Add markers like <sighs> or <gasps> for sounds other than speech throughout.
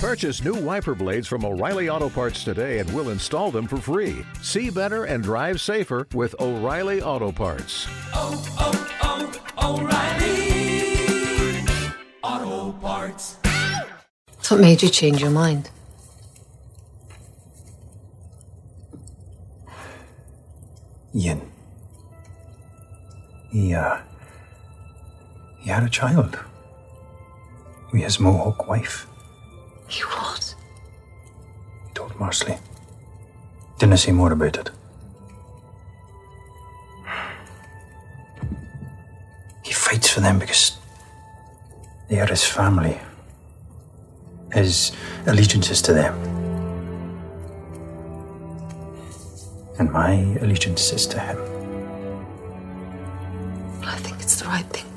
Purchase new wiper blades from O'Reilly Auto Parts today and we'll install them for free. See better and drive safer with O'Reilly Auto Parts. oh, oh, O'Reilly Auto Parts. What made you change your mind? Ian. He, uh, he had a child with his Mohawk wife. He told Marsali. Didn't say more about it. He fights for them because they are his family. His allegiance is to them. And my allegiance is to him. Well, I think it's the right thing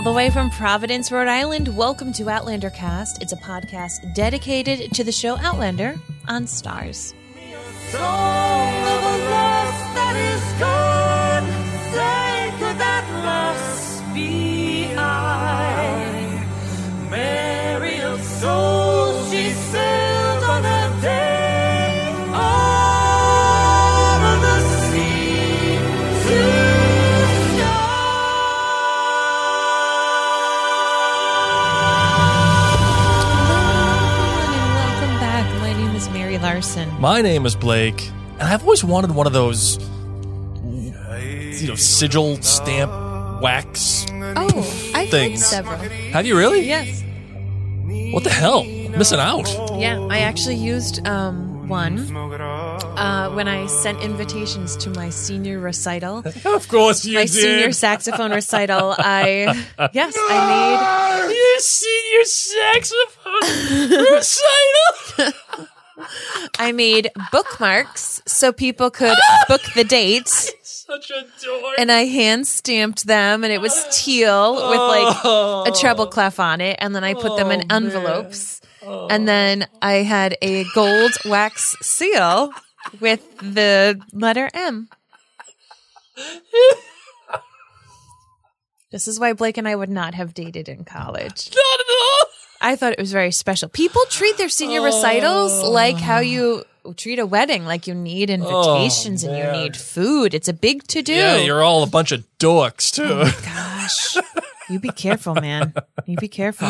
All the way from Providence, Rhode Island, welcome to Outlander Cast. It's a podcast dedicated to the show Outlander on Starz. My name is Blake, and I've always wanted one of those, you know, sigil stamp wax. Oh, I've Things. several. Have you really? Yes. What the hell? I'm missing out. Yeah, I actually used um, one uh, when I sent invitations to my senior recital. <laughs> Of course you my did. senior saxophone recital. I <laughs> yes, I you senior saxophone <laughs> recital. I made bookmarks so people could <laughs> book the dates. Such a dork. and I hand stamped them, and it was teal with like a treble oh. clef on it, and then I put them in oh, envelopes, oh. and then I had a gold wax seal with the letter M. <laughs> This is why Blake and I would not have dated in college. Not at all. I thought it was very special. People treat their senior recitals oh. like how you treat a wedding, like you need oh, invitations and you need food. It's a big to do. Yeah, you're all a bunch of dorks too. Oh, gosh. You be careful, man. You be careful.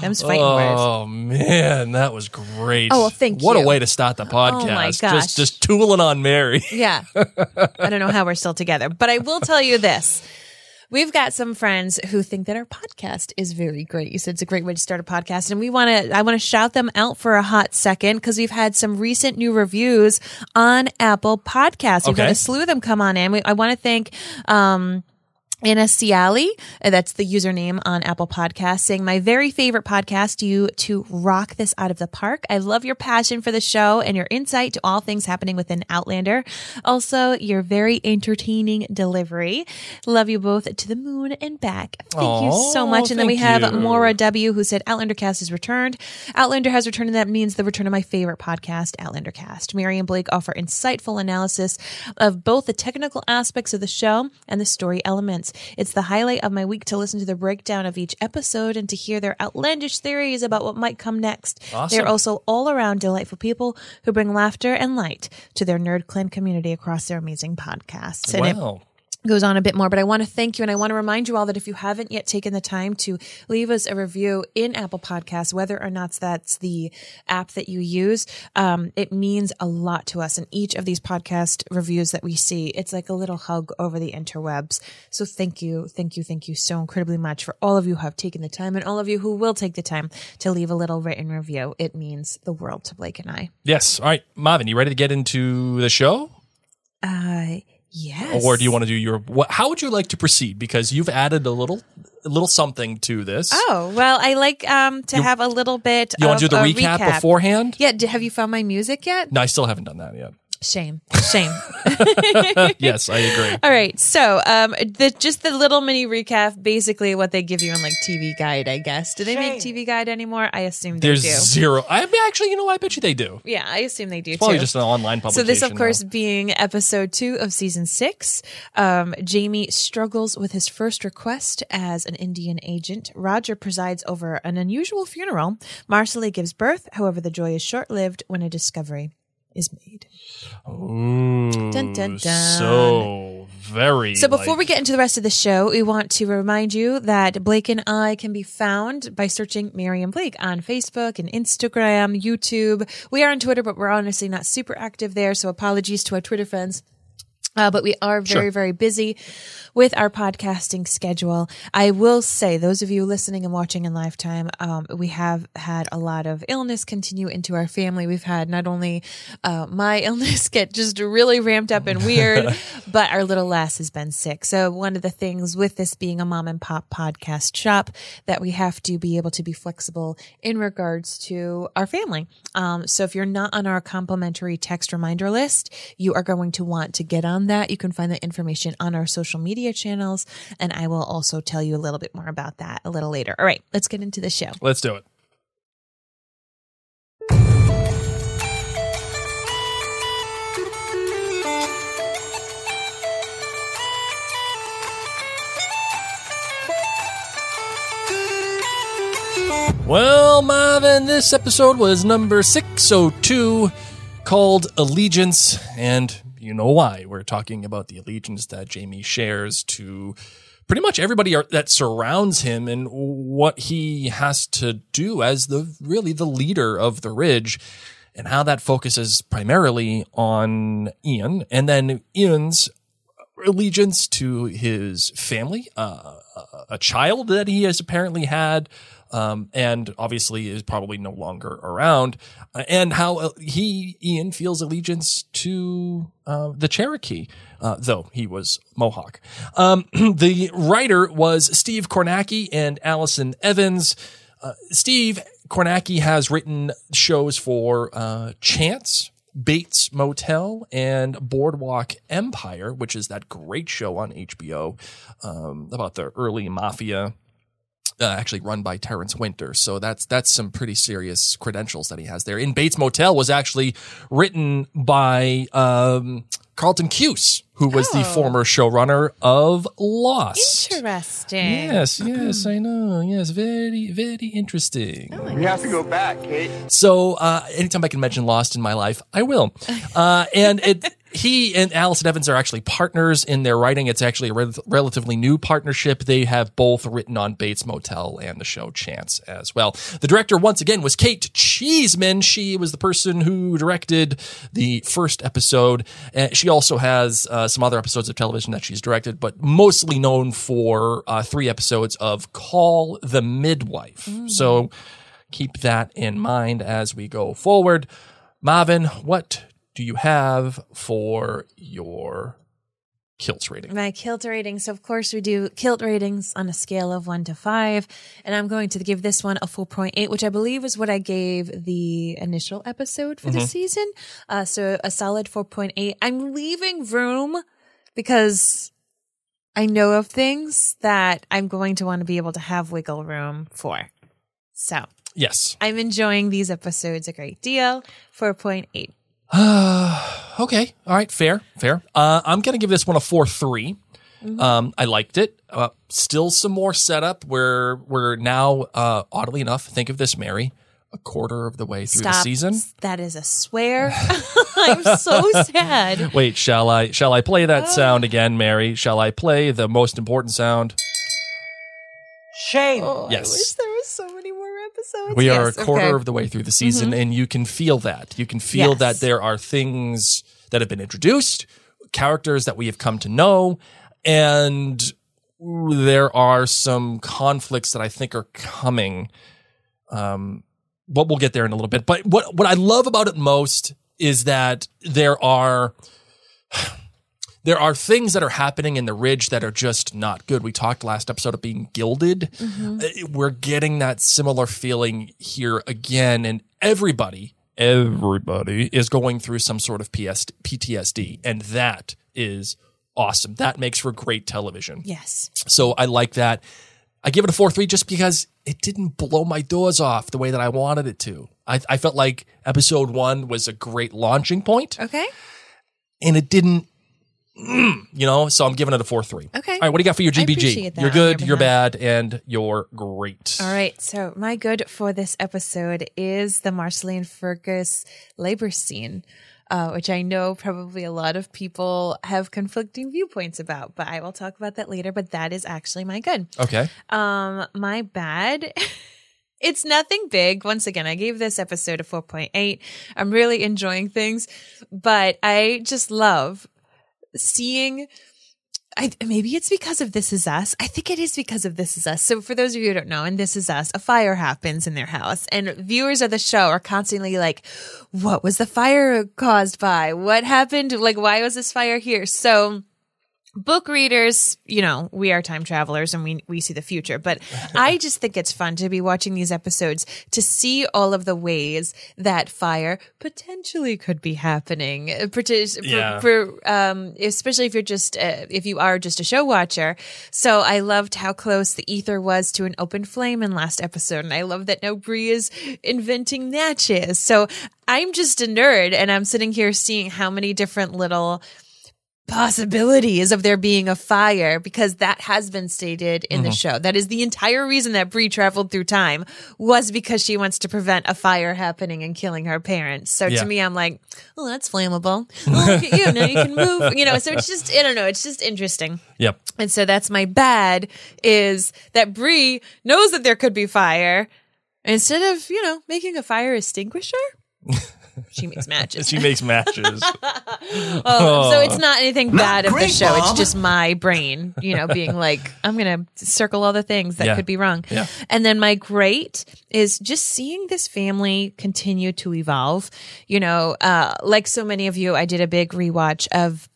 Them's <gasps> fighting words. Oh man, that was great. Oh, well, thank What you. a way to start the podcast. Oh my gosh. Just just tooling on Mary. Yeah. I don't know how we're still together, but I will tell you this. We've got some friends who think that our podcast is very great. You said it's a great way to start a podcast and we want to I want to shout them out for a hot second because we've had some recent new reviews on Apple Podcasts. We've had Okay. a slew of them come on in. We, I want to thank um Anna Ciali, uh, that's the username on Apple Podcasts, saying, My very favorite podcast, you to rock this out of the park. I love your passion for the show and your insight to all things happening within Outlander. Also, your very entertaining delivery. Love you both to the moon and back. Thank you so much. And then we have you. Maura W., who said, Outlander Cast has returned. Outlander has returned, and that means the return of my favorite podcast, Outlander Cast. Mary and Blake offer insightful analysis of both the technical aspects of the show and the story elements. It's the highlight of my week to listen to the breakdown of each episode and to hear their outlandish theories about what might come next. Awesome. They're also all around delightful people who bring laughter and light to their Nerd Clan community across their amazing podcasts. And it Wow. Goes on a bit more, but I want to thank you and I want to remind you all that if you haven't yet taken the time to leave us a review in Apple Podcasts, whether or not that's the app that you use, um, it means a lot to us. And each of these podcast reviews that we see, it's like a little hug over the interwebs. So thank you, thank you, thank you so incredibly much for all of you who have taken the time and all of you who will take the time to leave a little written review. It means the world to Blake and I. Yes. All right, Marvin, you ready to get into the show? Uh, Yes. or do you want to do your? What, how would you like to proceed? Because you've added a little, a little something to this. Oh well, I like um to have a little bit. you want to do the a recap, beforehand? Yeah. have you found my music yet? No, I still haven't done that yet. Shame. Shame. <laughs> yes, I agree. All right. So, um, the just the little mini recap, basically what they give you in like TV Guide, I guess. Do they make TV Guide anymore? I assume they There's do. zero. I mean, actually, you know, I bet you they do. yeah, I assume they do Probably too. just an online publication. so this, of now. course, being episode two of season six, um, Jamie struggles with his first request as an Indian agent. Roger presides over an unusual funeral. Marsali gives birth. However, the joy is short-lived when a discovery is made. Ooh, Dun, dun, dun. So very. So before like- we get into the rest of the show, we want to remind you that Blake and I can be found by searching and Blake on Facebook and Instagram, YouTube. We are on Twitter, but we're honestly not super active there. So apologies to our Twitter friends. Uh, but we are very, very busy with our podcasting schedule. I will say, those of you listening and watching in lifetime, um, we have had a lot of illness continue into our family. We've had not only uh, my <laughs> illness get just really ramped up and weird, <laughs> but our little lass has been sick. So one of the things with this being a mom and pop podcast shop that we have to be able to be flexible in regards to our family. Um, so if you're not on our complimentary text reminder list, you are going to want to get on that. You can find the information on our social media channels, and I will also tell you a little bit more about that a little later. All right, let's get into the show. let's do it. Well, Marvin, this episode was number 602 called Allegiance, and you know why. We're talking about the allegiance that Jamie shares to pretty much everybody that surrounds him and what he has to do as the really the leader of the Ridge and how that focuses primarily on Ian and then Ian's allegiance to his family, uh, a child that he has apparently had, um, and obviously is probably no longer around, uh, and how uh, he, Ian, feels allegiance to uh, the Cherokee, uh, though he was Mohawk. Um, <clears throat> the writer was Steve Kornacki and Allison Evans. Uh, Steve Kornacki has written shows for uh, Chance, Bates Motel and Boardwalk Empire, which is that great show on HBO um, about the early mafia. Uh, actually run by Terence Winter. So that's that's some pretty serious credentials that he has there. In Bates Motel was actually written by um, Carlton Cuse, who was the former showrunner of Lost. Interesting. Yes, yes, I know. Yes, very, very interesting. We have to go back, Kate. So uh, anytime I can mention Lost in my life, I will. <laughs> Uh, and it, he and Allison Evans are actually partners in their writing. It's actually a rel- relatively new partnership. They have both written on Bates Motel and the show Chance as well. The director, once again, was Kate Cheeseman. She was the person who directed the first episode. And she also has uh, some other episodes of television that she's directed, but mostly known for uh, three episodes of Call the Midwife. So keep that in mind as we go forward. Marvin, what do you have for your kilt rating? My kilt rating. So, of course, we do kilt ratings on a scale of one to five. And I'm going to give this one a 4.8, which I believe is what I gave the initial episode for the season. Uh, so, a solid 4.8. I'm leaving room because I know of things that I'm going to want to be able to have wiggle room for. So, Yes. I'm enjoying these episodes a great deal. 4.8. <sighs> Okay. All right. Fair. Fair. Uh, I'm going to give this one a 4 3. Um, I liked it. Uh, still some more setup where we're now, uh, oddly enough, think of this, Mary, a quarter of the way through the season. That is a swear. <laughs> <laughs> I'm so sad. Wait, shall I, shall I play that sound again, Mary? Shall I play the most important sound? Shame. Oh, Yes. I wish there was so many more episodes. We are Yes, a quarter okay. Mm-hmm. of the way through the season, and you can feel that. You can feel Yes. that there are things that have been introduced, characters that we have come to know, and there are some conflicts that I think are coming. Um, but we'll get there in a little bit. But what what I love about it most is that there are there are things that are happening in the ridge that are just not good. We talked last episode of being gilded. Uh, We're getting that similar feeling here again, and everybody, everybody is going through some sort of PS- PTSD, and that is awesome. That makes for great television. Yes. So I like that. I give it a four three just because it didn't blow my doors off the way that I wanted it to. I, I felt like episode one was a great launching point, Okay. and it didn't. Mm, you know, so I'm giving it a four three. Okay. All right, what do you got for your GBG? You're good, you're bad, and you're great. All right. So my good for this episode is the Marsali Fergus labor scene. Uh, which I know probably a lot of people have conflicting viewpoints about, but I will talk about that later. But that is actually my good. Okay. Um, my bad. <laughs> It's nothing big. Once again, I gave this episode a 4.8. I'm really enjoying things, but I just love seeing I, maybe it's because of This Is Us. I think it is because of This Is Us. So for those of you who don't know, in This Is Us, a fire happens in their house and viewers of the show are constantly like, what was the fire caused by? What happened? Like, why was this fire here? So book readers, you know, we are time travelers and we we see the future. But I <laughs> just think it's fun to be watching these episodes to see all of the ways that fire potentially could be happening. Uh, for- Yeah. For, um, especially if you're just uh, if you are just a show watcher. So I loved how close the ether was to an open flame in last episode, and I love that now Bree is inventing matches. So I'm just a nerd, and I'm sitting here seeing how many different little possibilities of there being a fire because that has been stated in the mm-hmm. show. That is the entire reason that Bree traveled through time was because she wants to prevent a fire happening and killing her parents. So Yeah. to me, I'm like, oh, that's flammable. Oh, you know, you can move, you know, so it's just, I don't know, it's just interesting. Yep. And so that's my bad is that Bree knows that there could be fire. Instead of, you know, making a fire extinguisher, <laughs> she makes matches. She makes matches. <laughs> Oh, so it's not anything bad of the great, show. It's just my brain, you know, being like, I'm going to circle all the things that Yeah. could be wrong. Yeah. And then my great is just seeing this family continue to evolve. You know, uh, like so many of you, I did a big rewatch of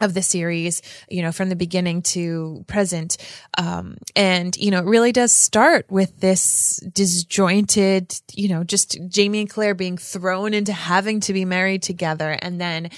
of the series, you know, from the beginning to present. Um, and, you know, it really does start with this disjointed, you know, just Jamie and Claire being thrown into having to be married together and then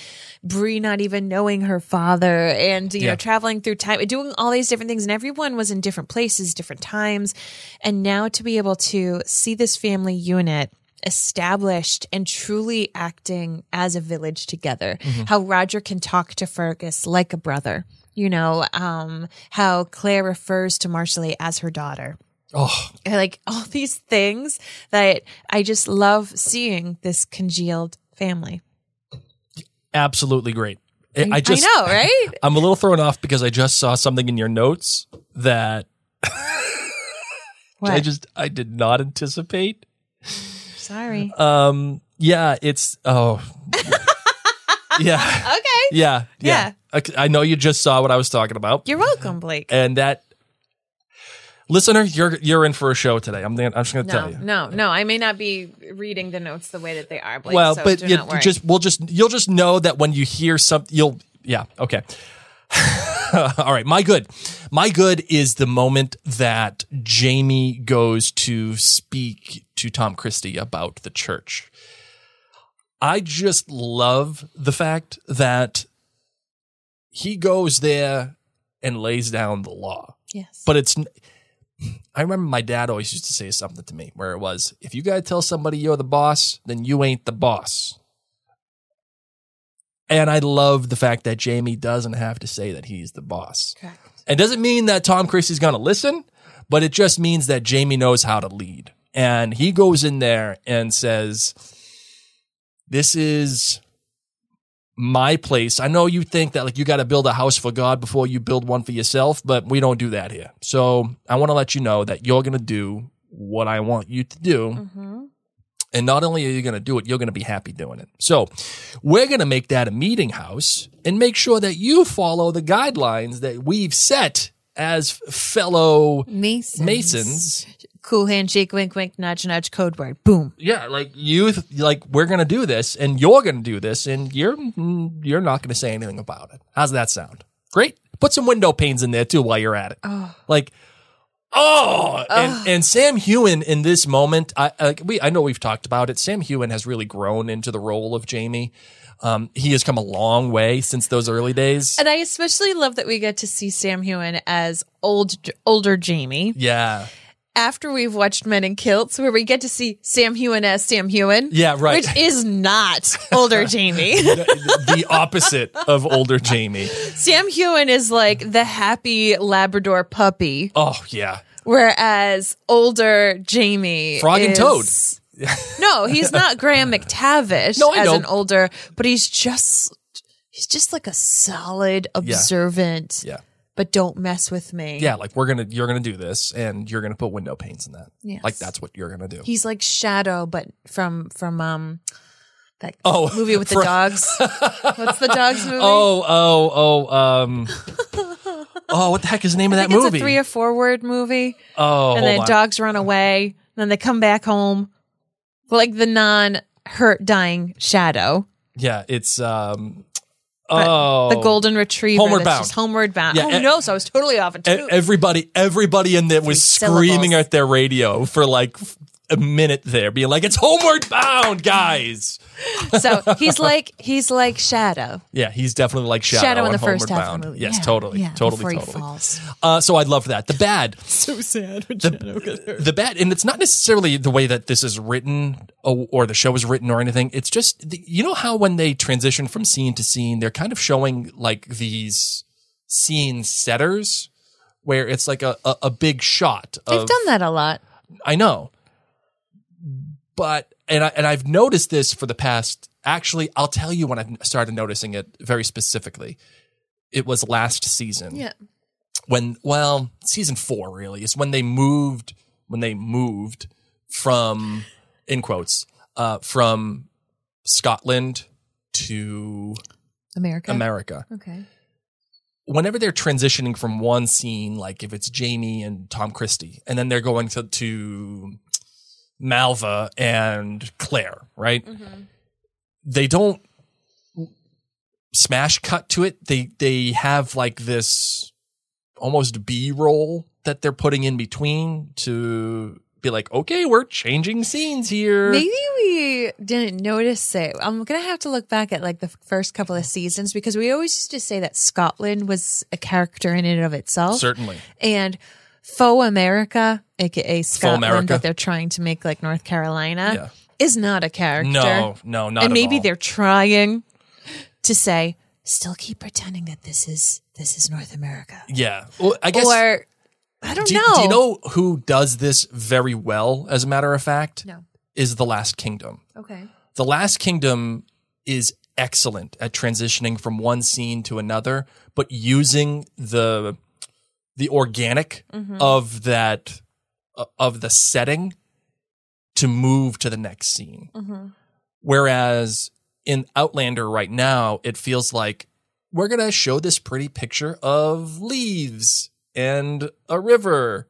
Bree not even knowing her father and, you Yeah. know, traveling through time, doing all these different things. And everyone was in different places, different times. And now to be able to see this family unit established and truly acting as a village together. How Roger can talk to Fergus like a brother. You know, um, how Claire refers to Marsali as her daughter. Oh, Like all these things that I just love seeing this congealed family. absolutely great. I, I just I know, right? <laughs> I'm a little thrown off because I just saw something in your notes that What? <laughs> I just I did not anticipate. Sorry. Um yeah, it's oh <laughs> Yeah. okay. Yeah. Yeah. I, I know you just saw what I was talking about. You're welcome, Blake. And that listener, you're you're in for a show today. I'm I'm just going to No, tell you. no, no. I may not be reading the notes the way that they are, Blake. well, so but you just we'll just you'll just know that when you hear something you'll yeah, okay. <laughs> All right, my good. My good is the moment that Jamie goes to speak to Tom Christie about the church. I just love the fact that he goes there and lays down the law. yes. But it's. I remember my dad always used to say something to me where it was, if you got to tell somebody you're the boss, then you ain't the boss. And I love the fact that Jamie doesn't have to say that he's the boss. Correct. It doesn't mean that Tom Christie's going to listen, but it just means that Jamie knows how to lead. And he goes in there and says, This is my place. I know you think that like you got to build a house for God before you build one for yourself, but we don't do that here. So I want to let you know that you're going to do what I want you to do. Mm-hmm. And not only are you going to do it, you're going to be happy doing it. So we're going to make that a meeting house and make sure that you follow the guidelines that we've set as fellow Masons. Masons cool handshake, wink, wink, nudge, nudge, code word, boom. Yeah, like you, like we're gonna do this, and you're gonna do this, and you're you're not gonna say anything about it. How's that sound? Great. Put some window panes in there too while you're at it. Oh. Like, oh, and, and Sam Heughan in this moment, I like we I know we've talked about it. Sam Heughan has really grown into the role of Jamie. Um, he has come a long way since those early days. And I especially love that we get to see Sam Heughan as old, older Jamie. Yeah, After we've watched Men in Kilts, where we get to see Sam Heughan as Sam Heughan. Yeah, right. Which is not older <laughs> Jamie. the opposite of older Jamie. Sam Heughan is like the happy Labrador puppy, Oh yeah, whereas older Jamie Frog and is- Toad. no, he's not <laughs> Graham McTavish No, I as know. an older, but he's just he's just like a solid, observant. yeah. But don't mess with me. Yeah, like we're gonna you're gonna do this, and you're gonna put window panes in that. Yeah. Like that's what you're gonna do. He's like Shadow, but from from um that Oh, movie with the <laughs> from- dogs. What's the dogs movie? <laughs> Oh, oh, oh, um, <laughs> oh, what the heck is the name of that movie? it's a three or four word movie. oh, and the dogs run away, and then they come back home. Like the non hurt dying shadow. yeah, it's um, oh, the golden retriever. Homeward Bound. Just homeward bound. Yeah, oh no, so I was totally off. E- Too. everybody, everybody in there was Three screaming at their radio for like a minute there, being like, "It's homeward bound, guys." so he's like he's like shadow. Yeah, he's definitely like Shadow, Shadow in the first half Bound. of the movie. Yes, Yeah, totally, yeah, totally, totally. Uh, so I love that. The bad, <laughs> So sad the, the bad, and it's not necessarily the way that this is written or, or the show is written or anything. It's just, you know how when they transition from scene to scene, they're kind of showing like these scene setters where it's like a, a, a big shot of, They've done that a lot. I know. But and I and I've noticed this for the past actually I'll tell you when I started noticing it very specifically. It was last season Yeah. when well, season 4 really is when they moved when they moved from in quotes uh from Scotland to America. America Okay. whenever they're transitioning from one scene, like if it's Jamie and Tom Christie, and then they're going to, to Malva and Claire, right? They don't smash cut to it. They they have like this almost B roll that they're putting in between to be like, okay, we're changing scenes here. Maybe we didn't notice it. I'm gonna have to look back at like the first couple of seasons because we always used to say that Scotland was a character in and of itself, Certainly. and faux America, aka Scotland, that they're trying to make like North Carolina, Yeah. is not a character. No, no, not and maybe all. they're trying to say, still keep pretending that this is this is North America, Yeah. Well, I guess or I don't Do, know. do you know who does this very well, as a matter of fact? No. Is The Last Kingdom. Okay. The Last Kingdom is excellent at transitioning from one scene to another, but using the the organic of that uh, of the setting to move to the next scene. Whereas in Outlander right now, it feels like we're going to show this pretty picture of leaves and a river.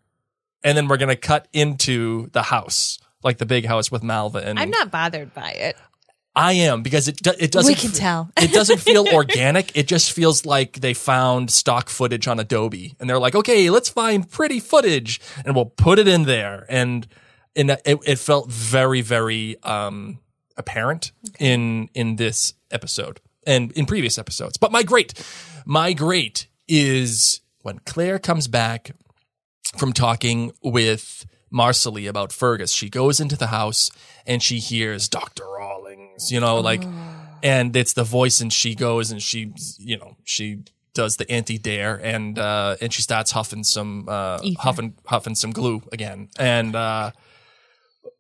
And then we're going to cut into the house, like the big house with Malva. And I'm not bothered by it. I am because it do, it doesn't. We can tell. it doesn't feel <laughs> organic. It just feels like they found stock footage on Adobe, and they're like, "Okay, let's find pretty footage, and we'll put it in there." And and it, it felt very very um, apparent in in this episode and in previous episodes. But my great, my great is when Claire comes back from talking with Marsali about Fergus. She goes into the house and she hears Dr. Rawlings, you know, like, and it's the voice and she goes and she, you know, she does the anti dare and, uh, and she starts huffing some, uh, Ether. huffing, huffing some glue again. And, uh,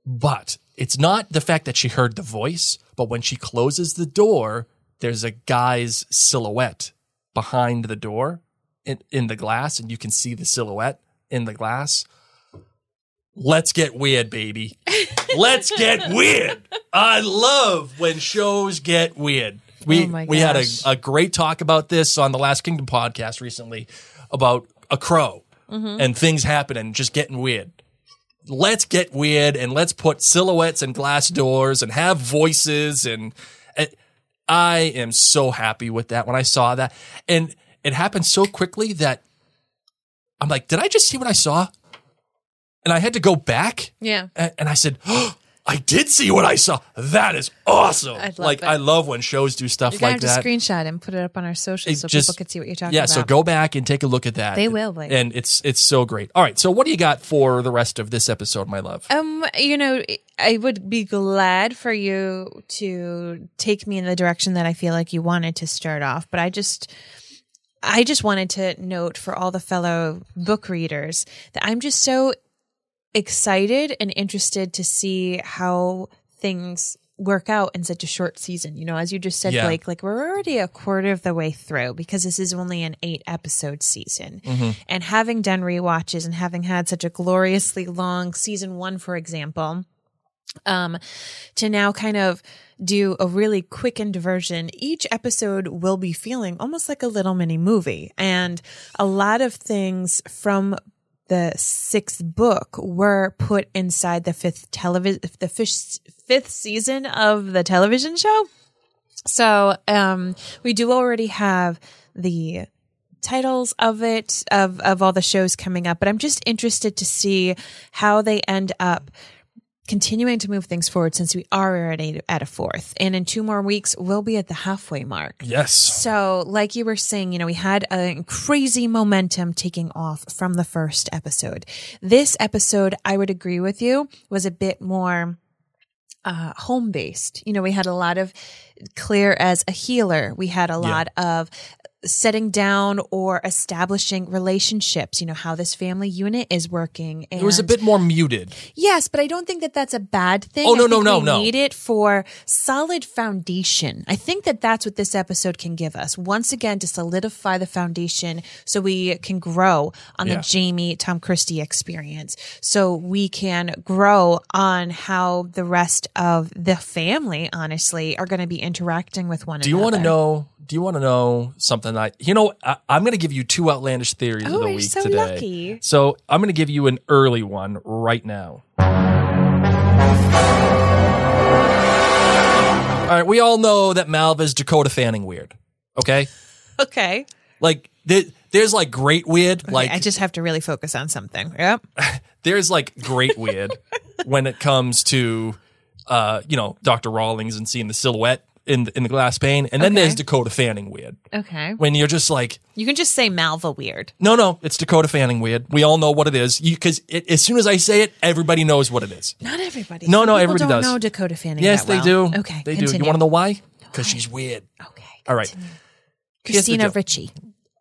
but it's not the fact that she heard the voice, but when she closes the door, there's a guy's silhouette behind the door in, in the glass, and you can see the silhouette in the glass. Let's get weird, baby. Let's get <laughs> weird. I love when shows get weird. We Oh we had a, a great talk about this on the Last Kingdom podcast recently about a crow Mm-hmm. and things happening, just getting weird. let's get weird and let's put silhouettes and glass doors and have voices and, and I am so happy with that when I saw that. And it happened so quickly that I'm like, did I just see what I saw? And I had to go back Yeah. and, and I said, oh, I did see what I saw. That is awesome. I love like it. I love when shows do stuff You're gonna like have that. to screenshot and put it up on our socials It so just- people can see what you're talking about. yeah, about. so go back and take a look at that. They will, Blake. and it's it's so great. All right, so what do you got for the rest of this episode, my love? Um, you know, I would be glad for you to take me in the direction that I feel like you wanted to start off, but I just I just wanted to note for all the fellow book readers that I'm just so excited and interested to see how things work out in such a short season. You know, as you just said, Yeah. Blake, like we're already a quarter of the way through because this is only an eight episode season. And having done rewatches and having had such a gloriously long season one, for example, um, to now kind of do a really quickened version. Each episode will be feeling almost like a little mini movie. And a lot of things from the sixth book were put inside the fifth television, the fifth, fifth season of the television show. So, um, we do already have the titles of it, of, of all the shows coming up, but I'm just interested to see how they end up continuing to move things forward since we are already at a fourth. And in two more weeks, we'll be at the halfway mark. yes. So, like you were saying, you know, we had a crazy momentum taking off from the first episode. This episode, I would agree with you, was a bit more uh, home based. You know, we had a lot of Claire as a healer. We had a lot of setting down or establishing relationships. You know how this family unit is working. And It was a bit more muted. Yes, but I don't think that that's a bad thing. Oh, no, no, no, we no. Need it for solid foundation. I think that that's what this episode can give us. Once again, to solidify the foundation, so we can grow on Yeah. the Jamie Tom Christie experience. So we can grow on how the rest of the family, honestly, are going to be interacting with one another. Do you want to know? Do you want to know something? I you know I, I'm going to give you two outlandish theories Oh, of the you're week so today. lucky. So I'm going to give you an early one right now. All right, we all know that Malva's Dakota Fanning weird. Okay, Okay. like there, there's like great weird, Like like I just have to really focus on something. Yep. <laughs> there's like great weird <laughs> when it comes to uh you know Dr. Rawlings and seeing the silhouette in the, in the glass pane, and then Okay. there's Dakota Fanning weird Okay. when you're just like You can just say Malva weird. No, no, it's Dakota Fanning weird. We all know what it is. You because as soon as I say it, everybody knows what it is. Not everybody. No, Some no, people everybody don't does. know Dakota Fanning. Yes, that they well. do. Okay, they do. continue. You want to know why? Because she's weird. Okay. All right. continue. Here's the Christina deal. Ricci.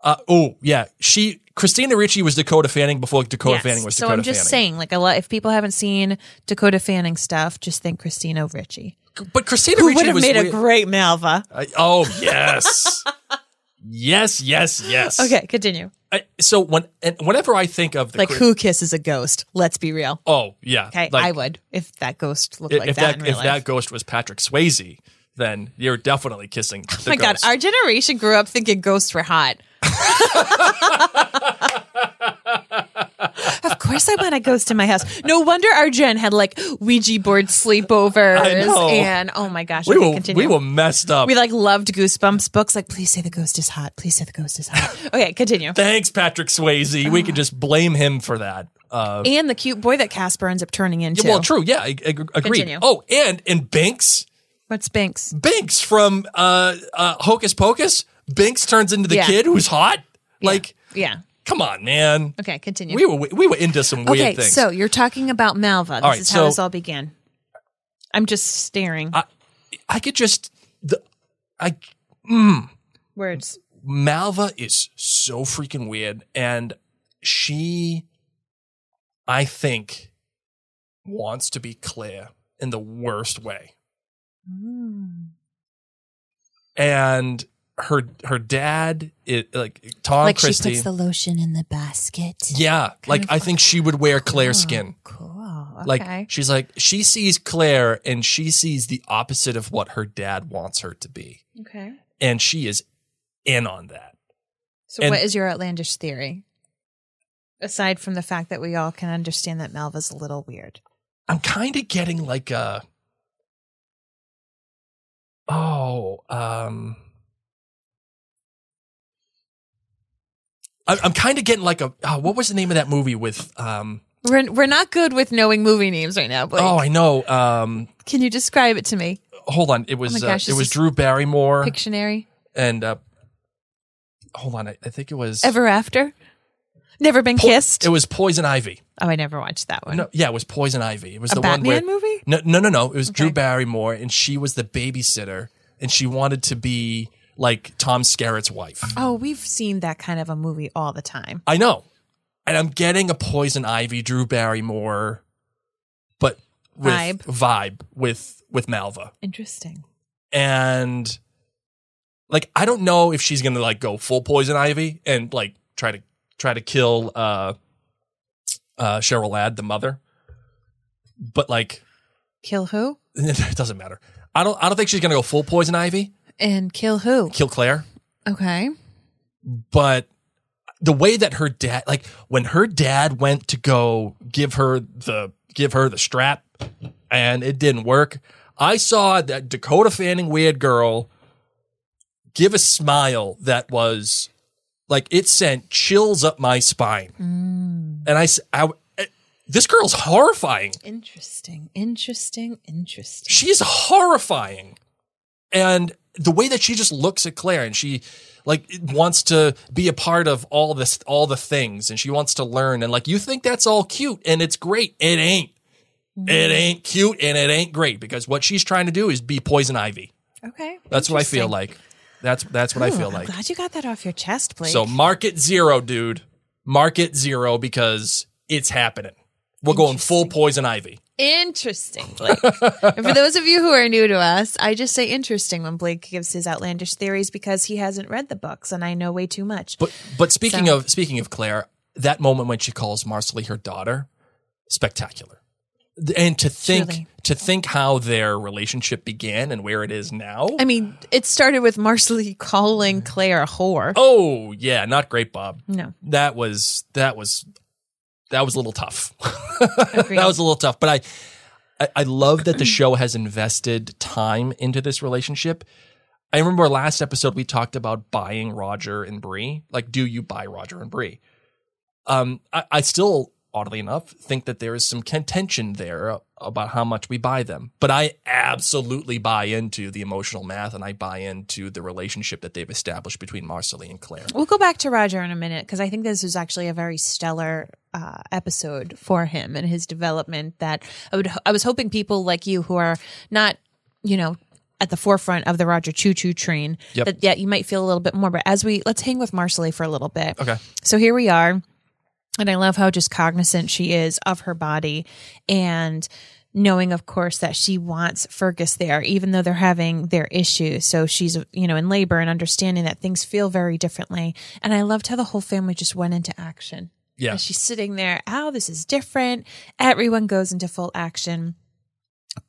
Uh, oh yeah, she Christina Ricci was Dakota Fanning before Dakota Yes. Fanning was so Dakota I'm just Fanning. saying, like a lot. If people haven't seen Dakota Fanning stuff, just think Christina Ricci. But Christina Who Ricci would have was made a great Malva? I- oh yes, <laughs> yes, yes, yes. Okay, continue. I, so when and whenever I think of the Like Chris- who kisses a ghost? Let's be real. Oh yeah. Okay, Like, I would if that ghost looked If, like if that, that in real if life. that ghost was Patrick Swayze, then you're definitely kissing. Oh the oh my god, our generation grew up thinking ghosts were hot. <laughs> <laughs> <laughs> of course, I want a ghost in my house. No wonder our gen had like Ouija board sleepovers and oh my gosh, we were continue. we were messed up. We like loved Goosebumps books. Like, please say the ghost is hot. Please say the ghost is hot. <laughs> Okay, continue. Thanks, Patrick Swayze. We could just blame him for that. Uh, and the cute boy that Casper ends up turning into. well, true. Yeah, I, I agree. Oh, and and Binks, What's Binks? Binks from uh, uh, Hocus Pocus. Binks turns into the Yeah. kid who's hot. Like, Yeah. Come on, man. Okay, continue. We were we were into some weird okay, things. so you're talking about Malva. This right, is how so- this all began. I'm just staring. I, I could just the I mm, Words. Malva is so freaking weird, and she, I think, wants to be Claire in the worst way. And her her dad, it like Tom like Christie. she puts the lotion in the basket. yeah, like I think she would wear Claire's skin. Cool. Like Okay. she's like she sees Claire and she sees the opposite of what her dad wants her to be, okay. and she is in on that. So and- what is your outlandish theory? Aside from the fact that we all can understand that Malva's a little weird. I'm kind of getting like a oh um I'm kind of getting like a oh, what was the name of that movie with um We're we're not good with knowing movie names right now. Blake. oh I know um can you describe it to me? hold on it was Oh my gosh, uh, this it was is Drew Barrymore Pictionary. and uh hold on I, I think it was Ever After. Never been Po- kissed. it was Poison Ivy oh, I never watched that one. no yeah it was Poison Ivy it was the Batman one where movie. No, no, no, no. It was Drew Barrymore, and she was the babysitter, and she wanted to be like Tom Skerritt's wife. Oh, we've seen that kind of a movie all the time. I know, and I'm getting a Poison Ivy, Drew Barrymore, but with Vibe. vibe with with Malva, Interesting. and like I don't know if she's gonna like go full Poison Ivy and like try to try to kill uh uh Cheryl Ladd, the mother, but like Kill who? <laughs> it doesn't matter. I don't I don't think she's gonna go full Poison Ivy. And kill who? kill Claire, Okay. but the way that her dad, like when her dad went to go give her the give her the strap, and it didn't work. I saw that Dakota Fanning weird girl give a smile that was like it sent chills up my spine, mm. and I, I- I- eh, this girl's horrifying. Interesting. Interesting. Interesting. she's horrifying and the way that she just looks at claire and she like wants to be a part of all this all the things and she wants to learn and like you think that's all cute and it's great. It ain't. It mm-hmm. ain't cute and it ain't great because what she's trying to do is be poison ivy. Okay. that's what i feel like. That's that's what i Ooh, feel I'm like. glad you got that off your chest, Blake. so market zero dude. Market zero because it's happening. We're going full poison ivy Interesting, Blake. and for those of you who are new to us, I just say interesting when Blake gives his outlandish theories because he hasn't read the books and I know way too much. But but speaking So- of speaking of Claire, that moment when she calls Marsali her daughter, spectacular. And to think Truly. to think how their relationship began and where it is now. I mean, it started with Marsali calling Claire a whore. oh yeah, not great, Bob. No, That was that was that was a little tough. <laughs> that was a little tough. But I, I I love that the show has invested time into this relationship. I remember last episode we talked about buying Roger and Bree. Like, do you buy Roger and Bree? Um, I, I still, oddly enough, think that there is some contention there about how much we buy them. But I absolutely buy into the emotional math, and I buy into the relationship that they've established between Marsali and Claire. We'll go back to Roger in a minute because I think this was actually a very stellar uh, episode for him and his development. That I would, I was hoping people like you who are not, you know, at the forefront of the Roger Choo Choo train, Yep. that yeah, you might feel a little bit more. But as we let's hang with Marsali for a little bit. Okay. So here we are. And I love how just cognizant she is of her body and knowing, of course, that she wants Fergus there, even though they're having their issues. So she's, you know, in labor and understanding that things feel very differently. And I loved how the whole family just went into action. Yeah. As she's sitting there, oh, this is different. Everyone goes into full action.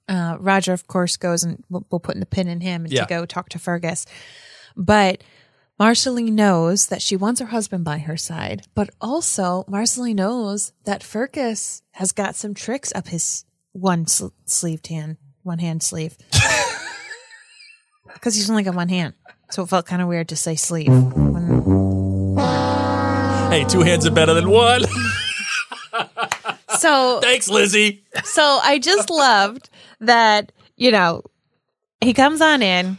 Uh, Roger, of course, goes and we'll, we'll put in the pin in him Yeah. to go talk to Fergus. But Marsali knows that she wants her husband by her side, but also Marsali knows that Fergus has got some tricks up his one sl- sleeved hand, one hand sleeve. <laughs> Because he's only got one hand. So it felt kind of weird to say sleeve. Hey, two hands are better than one. <laughs> So Thanks, Lizzie. So I just loved that, you know, he comes on in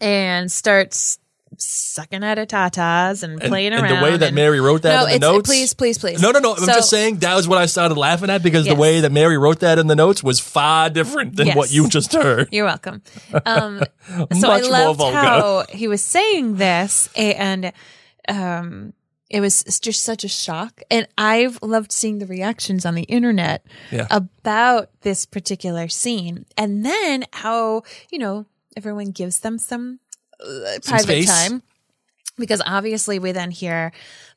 and starts sucking at her tatas and, And, playing and around. the way that and- Mary wrote that no, in the it's, notes. please, please, please. No, no, no. I'm just saying that was what I started laughing at because Yes. the way that Mary wrote that in the notes was far different than Yes. what you just heard. <laughs> You're welcome. Um, so Much I more loved vulgar. how he was saying this, and um, it was just such a shock. And I've loved seeing the reactions on the internet Yeah. about this particular scene, and then how you know everyone gives them some, private space. time. Because obviously, we then hear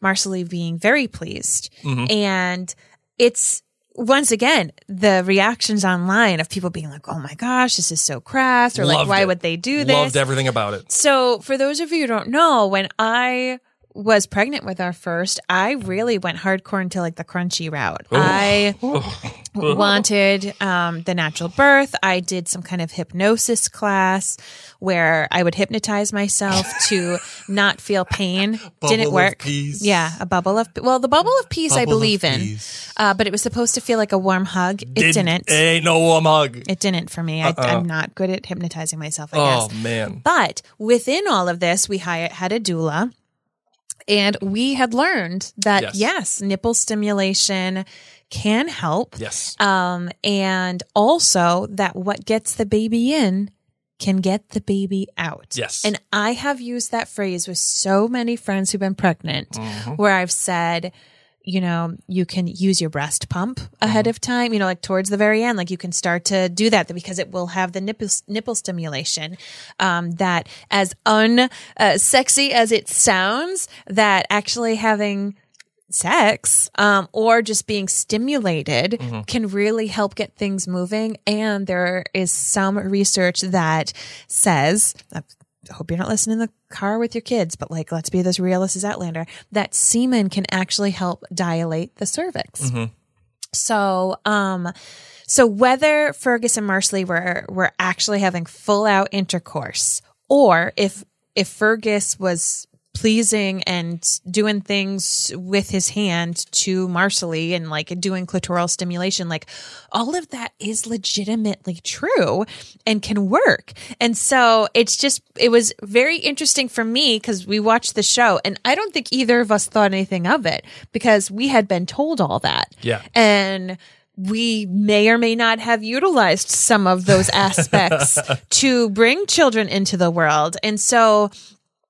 Marsali being very pleased, Mm-hmm. and it's once again the reactions online of people being like, "Oh my gosh, this is so crass," or like, "Why it. would they do this?" Loved everything about it. So, for those of you who don't know, when I was pregnant with our first, I really went hardcore into like the crunchy route. I <laughs> wanted um, the natural birth. I did some kind of hypnosis class where I would hypnotize myself <laughs> to not feel pain. Didn't work. Yeah, a bubble of well, the bubble of peace I Bubble of believe in, uh, but it was supposed to feel like a warm hug. It Did- didn't. Ain't no warm hug. It didn't for me. I, I'm not good at hypnotizing myself. I Oh guess. man. But within all of this, we hi- had a doula. And we had learned that Yes. yes, nipple stimulation can help. Yes. Um, and also that what gets the baby in can get the baby out. Yes. And I have used that phrase with so many friends who've been pregnant Mm-hmm. where I've said, you know, you can use your breast pump ahead of time, you know, like towards the very end, like you can start to do that because it will have the nipple, nipple stimulation. Um, that as un, uh, sexy as it sounds, that actually having sex um, or just being stimulated Mm-hmm. can really help get things moving. And there is some research that says, I hope you're not listening in the car with your kids, but like, let's be this real. This is Outlander that semen can actually help dilate the cervix. So, um, so whether Fergus and Marsali were were actually having full out intercourse, or if if Fergus was pleasing and doing things with his hand to Marsali and like doing clitoral stimulation, like all of that is legitimately true and can work. And so it's just, it was very interesting for me because we watched the show and I don't think either of us thought anything of it because we had been told all that. Yeah. And we may or may not have utilized some of those <laughs> aspects to bring children into the world. And so,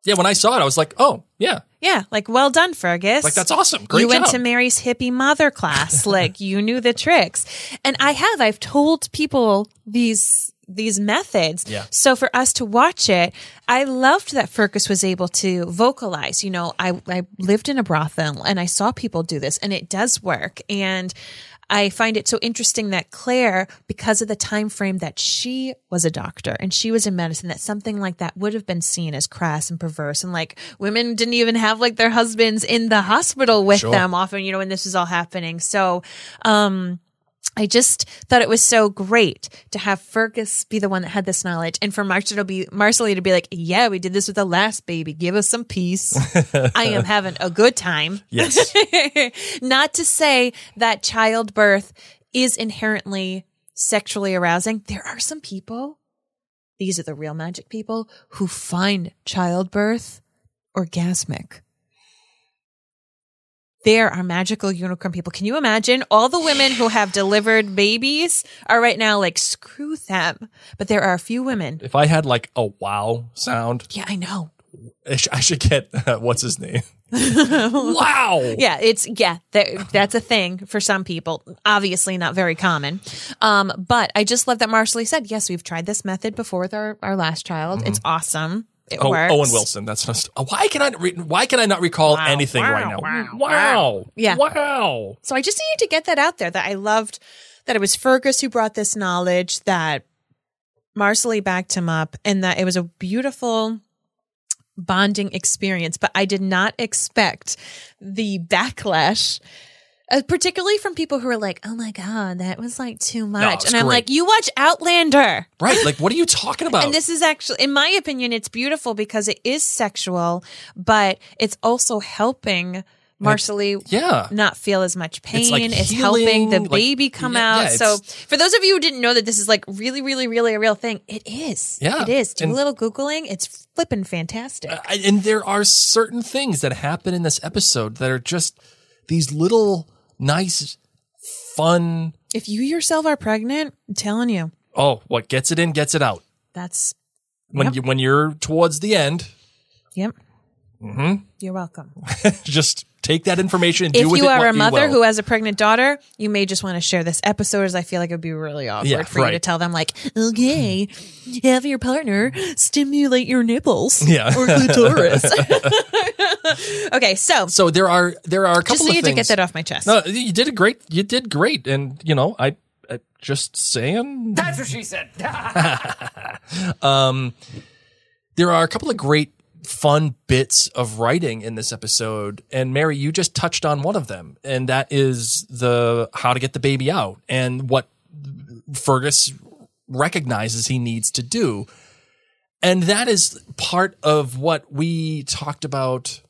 Yeah, when I saw it, I was like, oh, yeah. yeah, like well done, Fergus. Like, that's awesome. Great you went to Mary's hippie mother class. <laughs> like you knew the tricks. And I have, I've told people these these methods. Yeah. So for us to watch it, I loved that Fergus was able to vocalize. You know, I, I lived in a brothel and I saw people do this and it does work. And I find it so interesting that Claire, because of the time frame that she was a doctor and she was in medicine, that something like that would have been seen as crass and perverse. And like women didn't even have like their husbands in the hospital with Sure. them often, you know, when this was all happening. So, um, I just thought it was so great to have Fergus be the one that had this knowledge, and for Marsali to be to be like, "Yeah, we did this with the last baby. Give us some peace. I am <laughs> having a good time." Yes. <laughs> Not to say that childbirth is inherently sexually arousing. There are some people, these are the real magic people, who find childbirth orgasmic. There are magical unicorn people. Can you imagine? All the women who have delivered babies are right now like, screw them. But there are a few women. if I had like a wow sound, Yeah, I know. I, sh- I should get, <laughs> what's his name? <laughs> wow. Yeah, it's yeah, that, that's a thing for some people. Obviously, not very common. Um, but I just love that Marsali said, "Yes, we've tried this method before with our, our last child. It's awesome. It Oh, works." Owen Wilson. That's just, uh, why can I re- why can I not recall anything right now? Wow. Yeah. Wow. So I just needed to get that out there. That I loved that it was Fergus who brought this knowledge. That Marsali backed him up, and that it was a beautiful bonding experience. But I did not expect the backlash. Uh, particularly from people who are like, "Oh my god, that was like too much," it's and I'm like, "You watch Outlander." Right. Like, what are you talking about? And this is actually, in my opinion, it's beautiful because it is sexual, but it's also helping Marsali yeah. not feel as much pain. It's like It's, helping the like- baby come yeah, out. yeah, so for those of you who didn't know that this is like really, really, really a real thing, it is. Yeah. It is. Do And- a little Googling. It's flipping fantastic. I- and there are certain things that happen in this episode that are just these little nice, fun. if you yourself are pregnant, I'm telling you, Oh, what gets it in gets it out. that's, When Yep. you when you're towards the end, yep. Mm-hmm. You're welcome. <laughs> just take that information and do if you are a mother who has a pregnant daughter, you may just want to share this episode as I feel like it would be really awkward Yeah, for you to tell them like, okay, have your partner stimulate your nipples <laughs> Yeah. or clitoris. <laughs> <laughs> okay, so so there are there are a couple just of needed to get that off my chest. No, you did a great. You did great, and you know, I, I just saying. That's what she said. Um, there are a couple of great fun bits of writing in this episode. And Mary, you just touched on one of them, and that is the how to get the baby out and what Fergus recognizes he needs to do. And that is part of what we talked about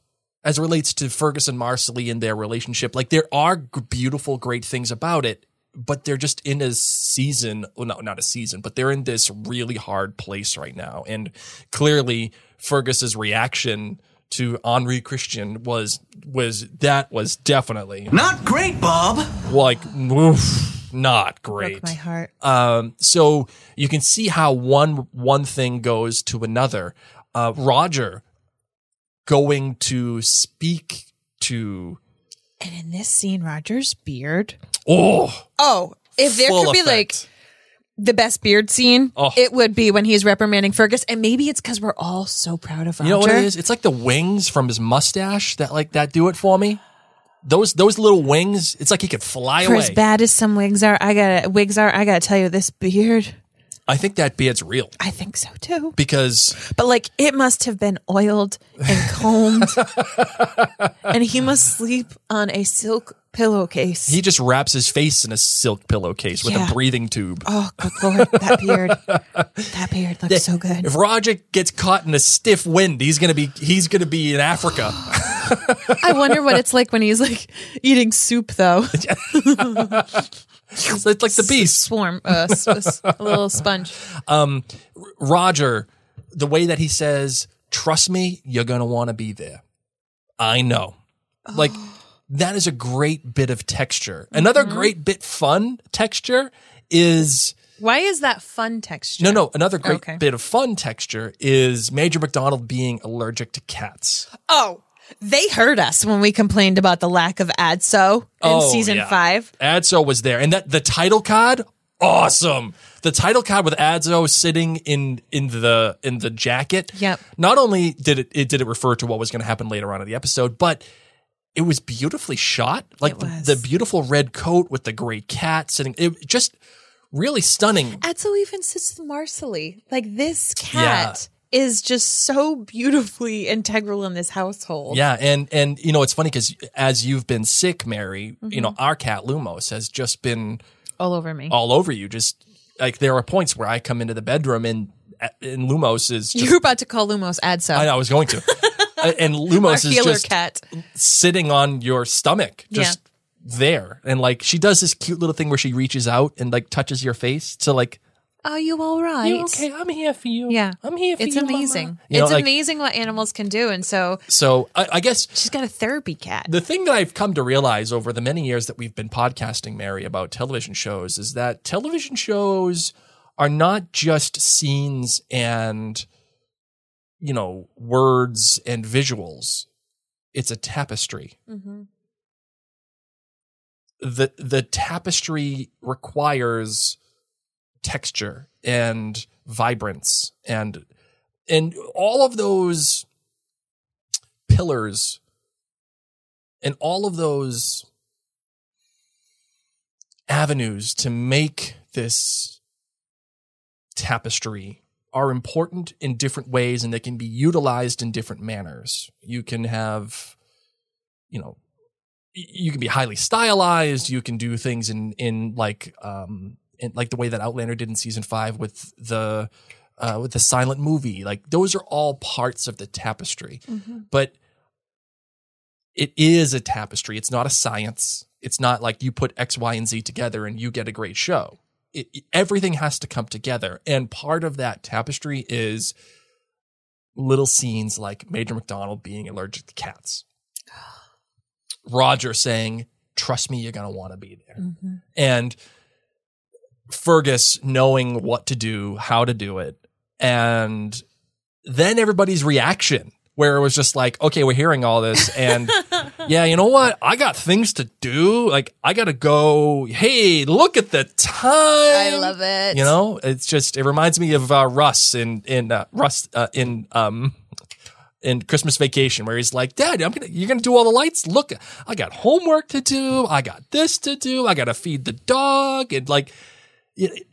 as it relates to Fergus and Marsali and their relationship. Like there are beautiful, great things about it, but they're just in a season, well, no, not a season, but they're in this really hard place right now. And clearly Fergus's reaction to Henri Christian was, was, that was definitely Not great, Bob. like, oof, not great. Broke my heart. Um, so you can see how one one thing goes to another. Uh, Roger going to speak to And in this scene, Roger's beard. oh Oh, if there full could be like effect. The best beard scene, Oh. it would be when he's reprimanding Fergus. And maybe it's because we're all so proud of Roger. you know what it is? It's like the wings from his mustache that like that do it for me. Those those little wings, it's like he could fly For away. as bad as some wigs are, I gotta wigs are. I gotta tell you, this beard. I think that beard's real I think so too. because But like, it must have been oiled and combed, <laughs> and he must sleep on a silk pillowcase. he just wraps his face in a silk pillowcase with Yeah. a breathing tube. oh, good lord, that beard, that beard looks so good. If Roger gets caught in a stiff wind, he's gonna be he's gonna be in Africa. <laughs> I wonder what it's like when he's like eating soup, though. <laughs> It's like the beast. Swarm, uh, a little sponge. Roger, the way that he says, "Trust me, you're gonna want to be there." I know, like <gasps> <gasps> <gasps> that is a great bit of texture. Another mm-hmm. great bit fun texture is Why is that fun texture? no, no. Another great Okay. bit of fun texture is Major MacDonald being allergic to cats. Oh, they heard us when we complained about the lack of ADSO in Oh, season yeah. five. Adso was there, and that the title card, awesome. The title card with Adso sitting in in the in the jacket. Yep. Not only did it, it did it refer to what was going to happen later on in the episode, but it was beautifully shot. Like the, the beautiful red coat with the gray cat sitting. It just really stunning. ADSO even sits with Marsali. Like this cat is just so beautifully integral in this household. Yeah, and and you know it's funny because as you've been sick, Mary, you Mm-hmm. know our cat Lumos has just been all over me. all over you. Just like there are points where I come into the bedroom and and Lumos is just you're about to call Lumos ADSO. I, know, I was going to. <laughs> Uh, and <laughs> Lumos is just cat. sitting on your stomach, just there. And like she does this cute little thing where she reaches out and like touches your face to like, Are you all right? you okay? I'm here for you. Yeah. I'm here for you. It's you. amazing. Mama." You know, it's like- amazing what animals can do. And so So I, I guess she's got a therapy cat. the thing that I've come to realize over the many years that we've been podcasting, Mary, about television shows is that television shows are not just scenes and, you know, words and visuals. It's a tapestry. Mm-hmm. The the tapestry requires texture and vibrance and and all of those pillars and all of those avenues to make this tapestry are important in different ways and they can be utilized in different manners. You can have, you know, you can be highly stylized. You can do things in, in like, um, in like the way that Outlander did in season five with the, uh, with the silent movie. Like those are all parts of the tapestry, but it is a tapestry. It's not a science. It's not like you put X, Y, and Z together and you get a great show. It, it- everything has to come together. And part of that tapestry is little scenes like Major MacDonald being allergic to cats. <gasps> Roger saying, trust me, you're going to want to be there. Mm-hmm. And Fergus knowing what to do, how to do it. And then everybody's reaction where it was just like, okay, we're hearing all this. And <laughs> yeah, you know what? I got things to do. Like, I got to go. Hey, look at the time. I love it. You know, it's just, it reminds me of uh, Russ in, in, uh, Russ, uh, in, um, in Christmas Vacation, where he's like, "Dad, I'm gonna, you're gonna do all the lights. Look, I got homework to do. I got this to do. I got to feed the dog." And like, it,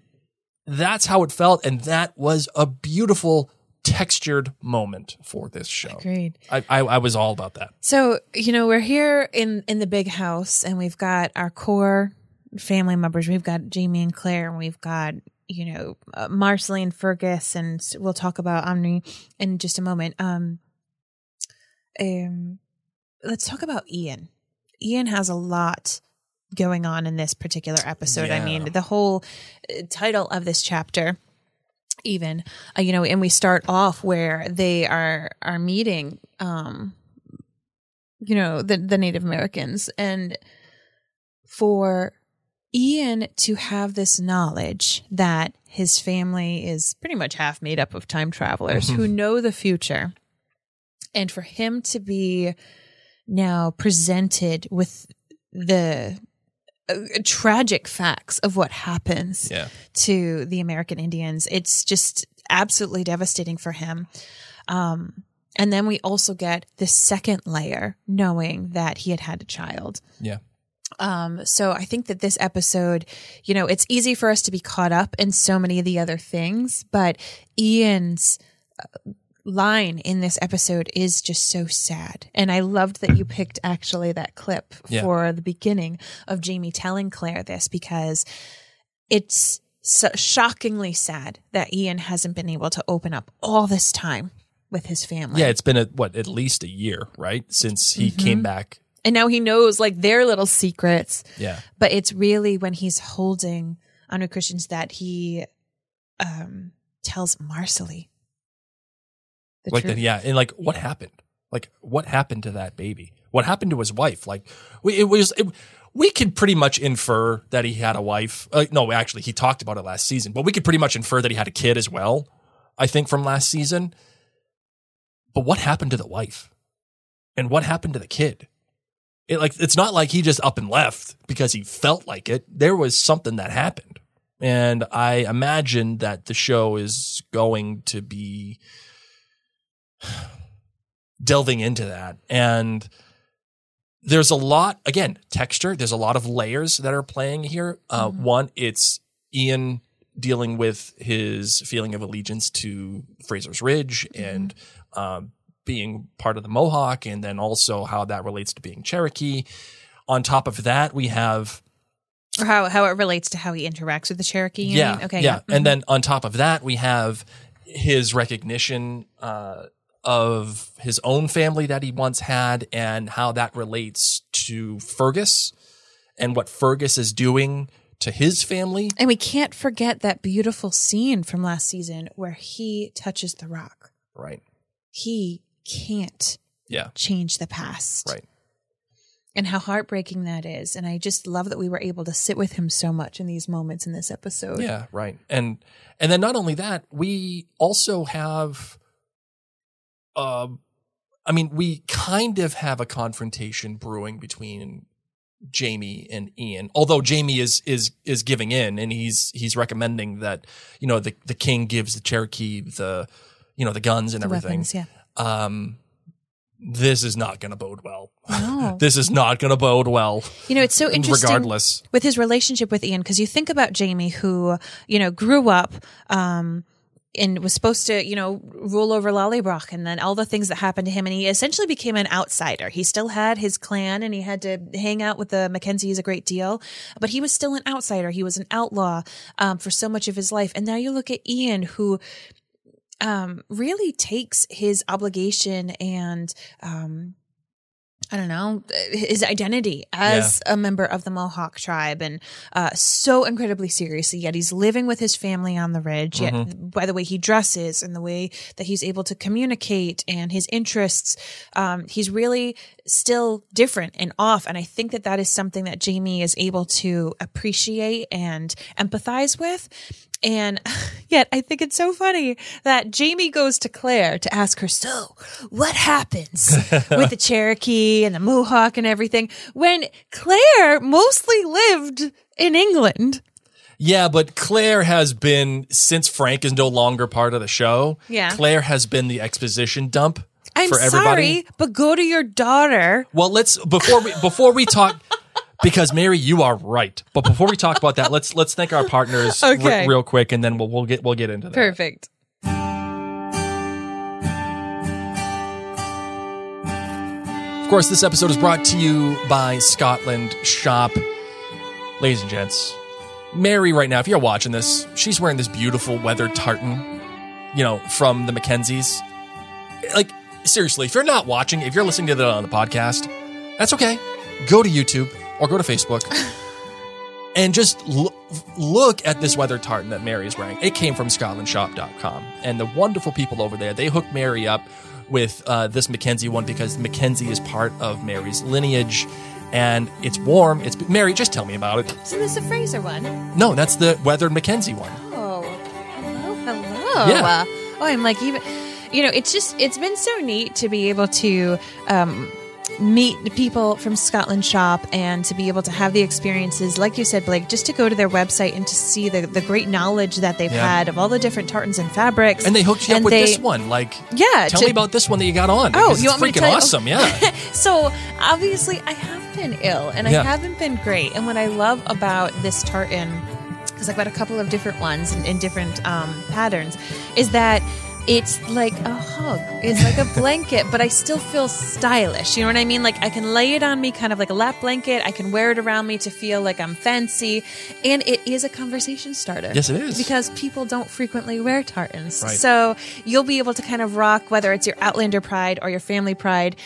that's how it felt, and that was a beautiful textured moment for this show. Agreed. I, I, I was all about that. So, you know, we're here in in the big house and we've got our core family members. We've got Jamie and Claire and we've got, you know, uh, Marceline Fergus and we'll talk about Omni in just a moment. Um um let's talk about Ian. Ian has a lot going on in this particular episode. I mean, the whole uh, title of this chapter even uh, you know and we start off where they are are meeting um you know the the native americans. And for ian to have this knowledge that his family is pretty much half made up of time travelers who know the future and for him to be now presented with the tragic facts of what happens Yeah. to the American Indians. It's just absolutely devastating for him. Um, and then we also get the second layer, knowing that he had had a child. Yeah. Um, so I think that this episode, you know, it's easy for us to be caught up in so many of the other things, but Ian's uh, line in this episode is just so sad. And I loved that you picked actually that clip Yeah. for the beginning of Jamie telling Claire this because it's so shockingly sad that Ian hasn't been able to open up all this time with his family. Yeah, it's been a, what at least a year, right, since he Mm-hmm. came back. and now he knows like their little secrets. Yeah, but it's really when he's holding on Christians that he um tells Marsali the like truth. that. Yeah, and like what happened? Like what happened to that baby? What happened to his wife? Like we, it was. It, we could pretty much infer that he had a wife. Uh, no, actually, he talked about it last season, but we could pretty much infer that he had a kid as well. I think from last season. But what happened to the wife? And what happened to the kid? It like it's not like he just up and left because he felt like it. There was something that happened. And I imagine that the show is going to be delving into that. And there's a lot, again, texture. There's a lot of layers that are playing here. Uh, One, it's Ian dealing with his feeling of allegiance to Fraser's Ridge and um, being part of the Mohawk, and then also how that relates to being Cherokee. On top of that, we have or how how it relates to how he interacts with the Cherokee. yeah, mean? okay, yeah. Mhm. And then on top of that, we have his recognition uh, of his own family that he once had, and how that relates to Fergus and what Fergus is doing to his family. and we can't forget that beautiful scene from last season where he touches the rock. Right. He can't Yeah. change the past. Right. And how heartbreaking that is. And I just love that we were able to sit with him so much in these moments in this episode. Yeah, right. And and then not only that, we also have um I mean, we kind of have a confrontation brewing between Jamie and Ian. Although Jamie is is is giving in and he's he's recommending that, you know, the the king gives the Cherokee the you know, the guns and The everything. weapons, yeah. Um this is not going to bode well. No. <laughs> this is not going to bode well You know, it's so interesting. regardless. with his relationship with Ian because you think about Jamie who you know grew up um and was supposed to you know rule over Lallybroch and then all the things that happened to him. And he essentially became an outsider. He still had his clan and he had to hang out with the Mackenzies a great deal but he was still an outsider. He was an outlaw um, for so much of his life. And now you look at Ian who um really takes his obligation and um I don't know, his identity as a member of the Mohawk tribe and uh, so incredibly seriously. Yet he's living with his family on the ridge. Yet by the way he dresses and the way that he's able to communicate and his interests, um, he's really still different and off. And I think that that is something that Jamie is able to appreciate and empathize with. And <laughs> yet I think it's so funny that Jamie goes to Claire to ask her, so what happens <laughs> with the Cherokee and the Mohawk and everything when Claire mostly lived in England? Yeah, but Claire has been since Frank is no longer part of the show. Yeah. Claire has been the exposition dump I'm for everybody. sorry, but go to your daughter. Well, let's before we before we talk because Mary, you are right. But before we talk about that, let's let's thank our partners okay. r- real quick, and then we'll we'll get we'll get into that. Perfect. Of course, this episode is brought to you by Scotland Shop. Ladies and gents, Mary, right now, if you're watching this, she's wearing this beautiful weather tartan, you know, from the Mackenzies. Like, seriously, if you're not watching, if you're listening to that on the podcast, that's okay. Go to YouTube, or go to Facebook <laughs> and just lo- look at this weather tartan that Mary is wearing. It came from ScotlandShop.com. And the wonderful people over there, they hooked Mary up with uh, this Mackenzie one because Mackenzie is part of Mary's lineage. And it's warm. It's Mary. Just tell me about it. So this is the Fraser one. No, that's the weathered Mackenzie one. Oh, hello, hello. Yeah. Uh, oh, I'm like even. You know, it's just it's been so neat to be able to um, meet the people from Scotland Shop and to be able to have the experiences, like you said, Blake, just to go to their website and to see the, the great knowledge that they've Yeah. had of all the different tartans and fabrics. And they hooked you up And with they- this one. Like, Yeah, tell to- me about this one that you got on. Oh, you it's want me to freaking tell you? awesome. Yeah. <laughs> So obviously, I have been ill and Yeah. I haven't been great. And what I love about this tartan, because I've got a couple of different ones in, in different um, patterns, is that it's like a hug. It's like a <laughs> blanket, but I still feel stylish. You know what I mean? Like I can lay it on me kind of like a lap blanket. I can wear it around me to feel like I'm fancy. And it is a conversation starter. Yes, it is. Because people don't frequently wear tartans. Right. So you'll be able to kind of rock whether it's your Outlander pride or your family pride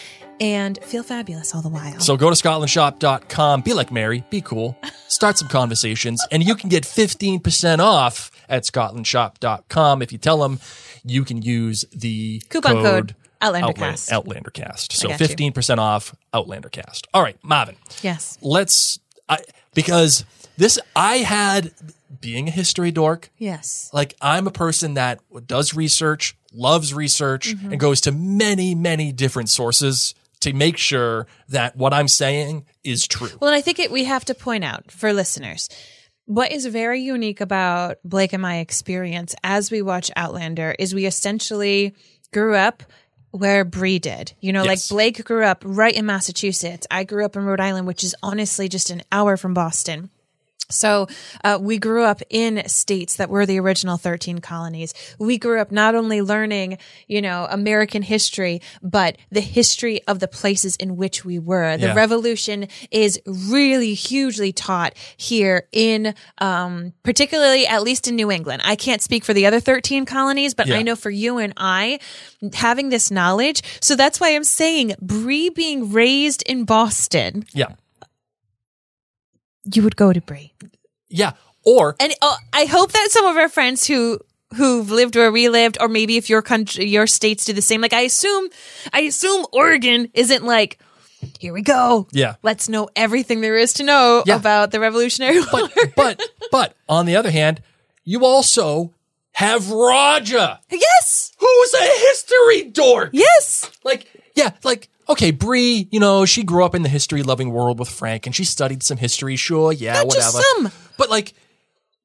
and feel fabulous all the while. So go to scotlandshop.com, be like Mary, be cool, start some conversations, and you can get 15% off at scotlandshop.com if you tell them you can use the Coupon code OutlanderCast. OutlanderCast. So 15% off OutlanderCast. All right, Marvin. yes. Let's, I, because this, I had, being a history dork, Yes. like I'm a person that does research, loves research, Mm-hmm. and goes to many, many different sources to make sure that what I'm saying is true. Well, and I think it, we have to point out for listeners what is very unique about Blake and my experience as we watch Outlander is we essentially grew up where Bree did. You know, Yes. like Blake grew up right in Massachusetts. I grew up in Rhode Island, which is honestly just an hour from Boston. So uh, we grew up in states that were the original 13 colonies. We grew up not only learning, you know, American history, but the history of the places in which we were. The Yeah. revolution is really hugely taught here in, um, particularly at least in New England. I can't speak for the other 13 colonies, but Yeah. I know for you and I, having this knowledge. So that's why I'm saying Bree being raised in Boston, Yeah. You would go to Bree. Yeah. Or And oh, I hope that some of our friends who who've lived where we lived, or maybe if your country, your states do the same. Like I assume, I assume Oregon isn't like, here we go. Yeah. let's know everything there is to know Yeah. about the Revolutionary War. but but but on the other hand, you also have Roger, yes, who's a history dork. yes, Like, yeah, like okay, Bree, you know, she grew up in the history-loving world with Frank, and she studied some history. Sure, yeah, Not whatever. just some. But like,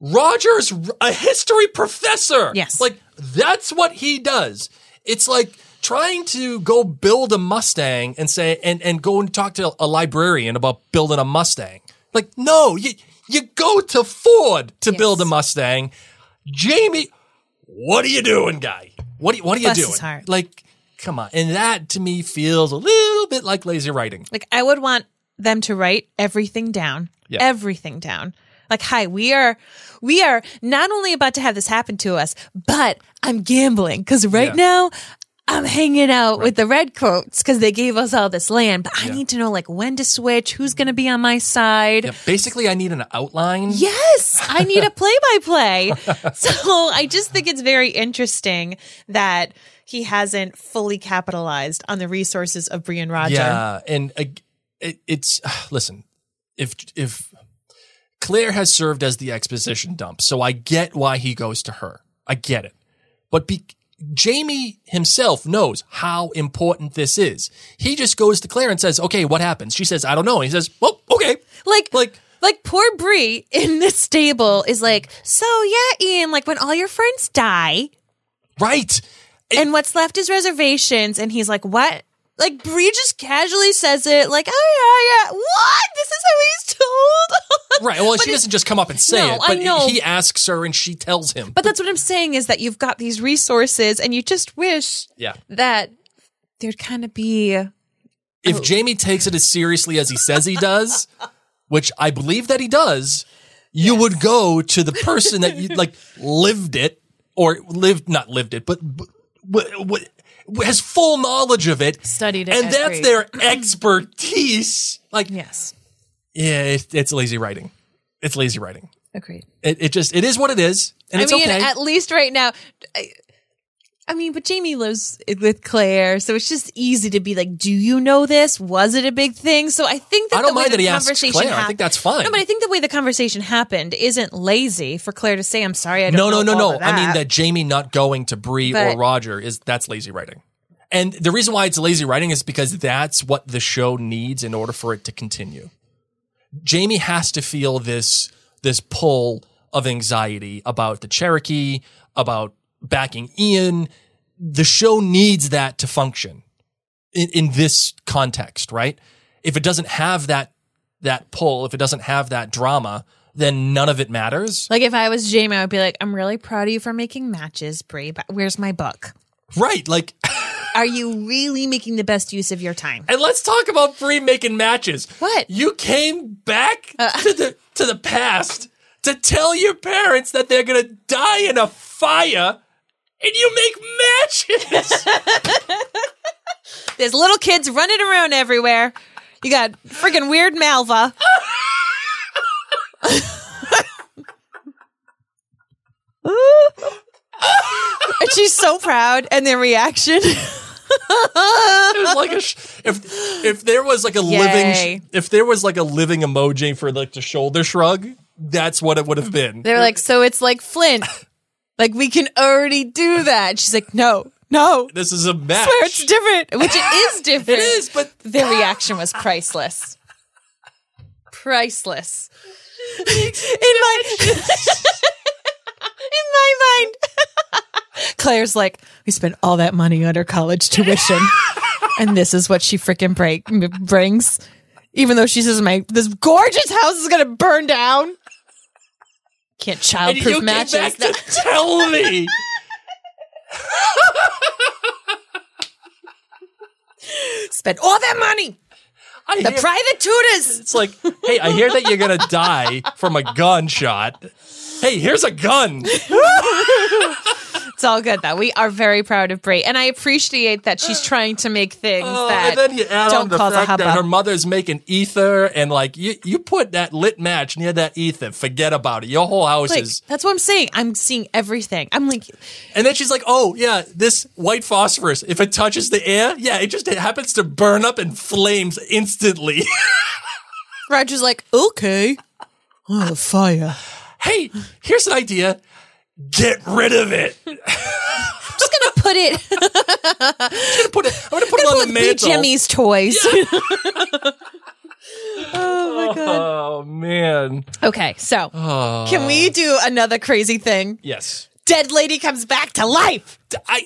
Roger's a history professor. Yes. like that's what he does. It's like trying to go build a Mustang and say and and go and talk to a librarian about building a Mustang. Like, no, you you go to Ford to Yes. build a Mustang. Jamie, what are you doing, guy? What are you, what are you Bless doing? Like, come on. And that to me feels a little bit like lazy writing. like I would want them to write everything down, everything down. Like, hi, we are, we are not only about to have this happen to us, but I'm gambling because right Yeah. now I'm hanging out with the redcoats because they gave us all this land. But I Yeah. need to know like when to switch, who's going to be on my side. Yeah, basically, I need an outline. Yes, I need a play by play. So I just think it's very interesting that he hasn't fully capitalized on the resources of Brian Roger. Yeah, and uh, it, it's <sighs> listen, if if Claire has served as the exposition dump, so I get why he goes to her. I get it, but be, Jamie himself knows how important this is. He just goes to Claire and says, "Okay, what happens?" She says, "I don't know." And he says, "Well, okay." Like, Like- like poor Bree in the stable is like, so yeah, Ian, like when all your friends die Right. And what's left is reservations, and he's like, what? Like Bree just casually says it, like, oh yeah, yeah. What? This is how he's told. Right. Well, But she doesn't just come up and say No, it, I but know. he asks her and she tells him. But that's what I'm saying is that you've got these resources, and you just wish yeah. that there'd kind of be If oh. Jamie takes it as seriously as he says he does, <laughs> which I believe that he does, you would go to the person that you like lived it or lived not lived it, but, but has full knowledge of it, Studied it and that's their <clears throat> expertise. Like, Yes. yeah, it, it's lazy writing. It's lazy writing. Agreed. It, it just it is what it is, and it's mean, okay. at least right now. I, mean, but Jamie lives with Claire, so it's just easy to be like, "Do you know this? Was it a big thing?" So I think that I don't the way mind that the he conversation Claire. I think that's fine. No, but I think the way the conversation happened isn't lazy for Claire to say, "I'm sorry, I don't no, no, no, no. I mean that Jamie not going to Bree or Roger is that's lazy writing. And the reason why it's lazy writing is because that's what the show needs in order for it to continue. Jamie has to feel this this pull of anxiety about the Cherokee, about backing Ian. The show needs that to function in, in this context, right? If it doesn't have that that pull, if it doesn't have that drama, then none of it matters. Like if I was Jamie, I would be like, "I'm really proud of you for making matches, Bree. But where's my book? Right. Like <laughs> Are you really making the best use of your time?" And let's talk about Bree making matches. What? You came back uh. to the to the past to tell your parents that they're gonna die in a fire, and you make matches. <laughs> There's little kids running around everywhere. You got freaking weird Malva. and she's so proud, and their reaction. it was like a sh- if if there was like a living sh- if there was like a living emoji for like the shoulder shrug, that's what it would have been. They're like, so it's like Flint. Like we can already do that. She's like, no, no. This is a match. Swear it's different, which it is <laughs> different. It is, but Their reaction was priceless. Priceless. in my <laughs> in my mind. Claire's like, we spent all that money on her college tuition, and this is what she freaking break brings. Even though she says my this gorgeous house is gonna burn down. Can't childproof matches. tell me. Spent all that money. I The hear- private tutors. It's like, hey, I hear that you're gonna die from a gunshot. Hey, here's a gun. <laughs> It's all good though. We are very proud of Bree, and I appreciate that she's trying to make things Oh, that and then you add don't on the cause a fact that her mother's making ether, and like you, you put that lit match near that ether. Forget about it. Your whole house Like is. that's what I'm saying. I'm seeing everything. I'm like, And then she's like, "Oh yeah, this white phosphorus. If it touches the air, yeah, it just it happens to burn up in flames instantly." <laughs> Roger's like, okay. Oh, fire. hey, here's an idea. Get rid of it. I'm <laughs> I'm just gonna put it. <laughs> I'm gonna put it. I'm gonna put it on the mantle. Jimmy's toys. Yeah. <laughs> oh my god. Oh man. okay, so Oh. can we oh. do another crazy thing? Yes. Dead lady comes back to life. I.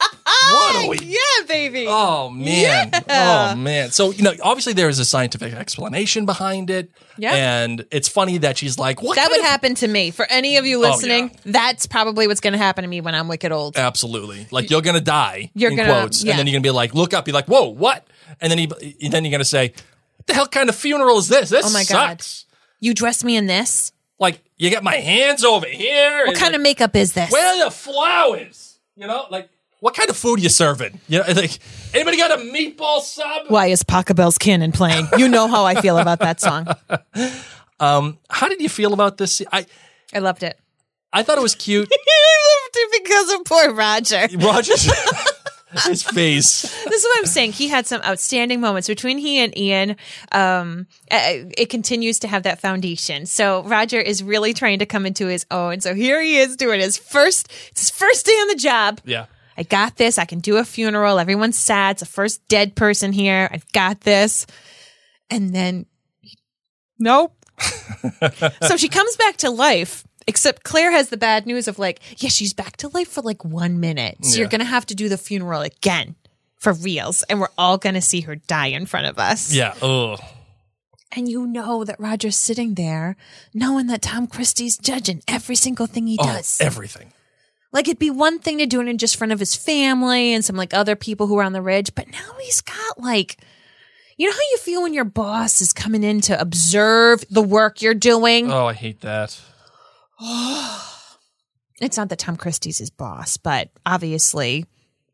what are <laughs> we Yeah, baby. Oh man. Oh man. So, you know, obviously there is a scientific explanation behind it. Yeah. And it's funny that she's like, what that would of- happen to me. For any of you Oh, listening, that's probably what's going to happen to me when I'm wicked old. Absolutely. Like you're gonna die. You're in gonna- quotes. yeah. And then you're gonna be like, look up, be like, whoa, what? And then he then you're gonna say, What the hell kind of funeral is this? This Oh my God. sucks. You dress me in this? Like you got my hands over here. What kind of makeup is this? where are the flowers? You know, like what kind of food you serving? You know, like anybody got a meatball sub? Why is Pachelbel's Canon playing? You know how I feel about that song. <laughs> How did you feel about this? I I loved it. I thought it was cute. <laughs> I loved it because of poor Roger. <laughs> Roger's his face. This is what I'm saying. He had some outstanding moments between he and Ian. Um, uh, it continues to have that foundation. So Roger is really trying to come into his own. So here he is doing his first. His first day on the job. Yeah. I got this. I can do a funeral. Everyone's sad. It's the first dead person here. I've got this. And then, nope. <laughs> so she comes back to life, except Claire has the bad news of like, yeah, she's back to life for like one minute. So you're going to have to do the funeral again for reals. And we're all going to see her die in front of us. Yeah. Ugh. And you know that Roger's sitting there knowing that Tom Christie's judging every single thing he Oh, does. everything. Like it'd be one thing to do it in just front of his family and some like other people who are on the ridge, but now he's got like, you know how you feel when your boss is coming in to observe the work you're doing? Oh, I hate that. <sighs> It's not that Tom Christie's his boss, but obviously,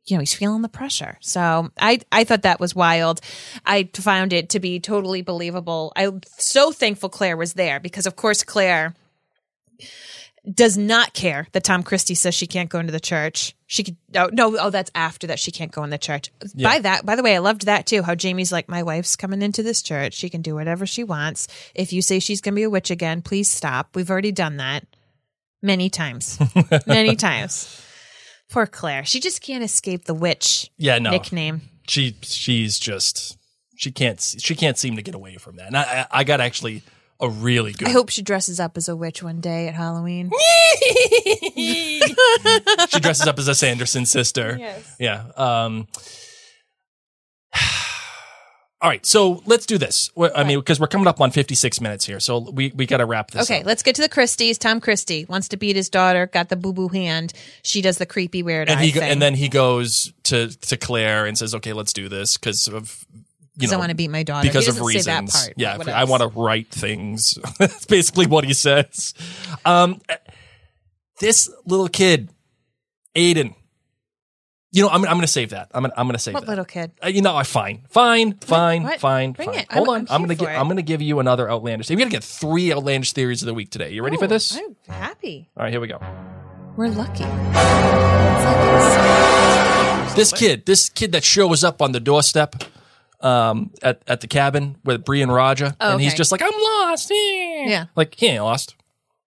you know, he's feeling the pressure. So I, I thought that was wild. I found it to be totally believable. I'm so thankful Claire was there because, of course, Claire does not care that Tom Christie says she can't go into the church. She could oh no oh that's after that she can't go in the church. By that by the way, I loved that too. How Jamie's like, my wife's coming into this church. She can do whatever she wants. If you say she's gonna be a witch again, please stop. We've already done that many times, <laughs> many times. Poor Claire. She just can't escape the witch Yeah, no. nickname. She she's just she can't she can't seem to get away from that. And I I, I got actually a really good I hope she dresses up as a witch one day at Halloween. <laughs> she dresses up as a Sanderson sister. Yes. Yeah. Um, <sighs> all right, so let's do this. Well, I mean, because we're coming up on 56 minutes here, so we, we got to wrap this Okay, up. let's get to the Christies. Tom Christie wants to beat his daughter, got the boo boo hand. She does the creepy weird And he thing. and then he goes to to Claire and says, "Okay, let's do this because of you because know I want to beat my daughter. because of reasons. Say that part, yeah, I want to write things. <laughs> That's basically what he says. Um, this little kid, Aidan. You know, I'm, I'm going to save that. I'm going to I'm going to save What that. little kid? Uh, you know, I fine, fine, fine, What? fine, Bring fine. it. Hold I'm- on, I'm gonna for. I'm gonna give you another outlandish. You're gonna get three outlandish theories of the week today. You ready for this? I'm happy. All right, here we go. We're lucky. It's like it's- This kid, this kid that shows up on the doorstep um, at at the cabin with Bree and Roger, Oh, and he's just like, "I'm lost." Yeah, Yeah. like he ain't lost.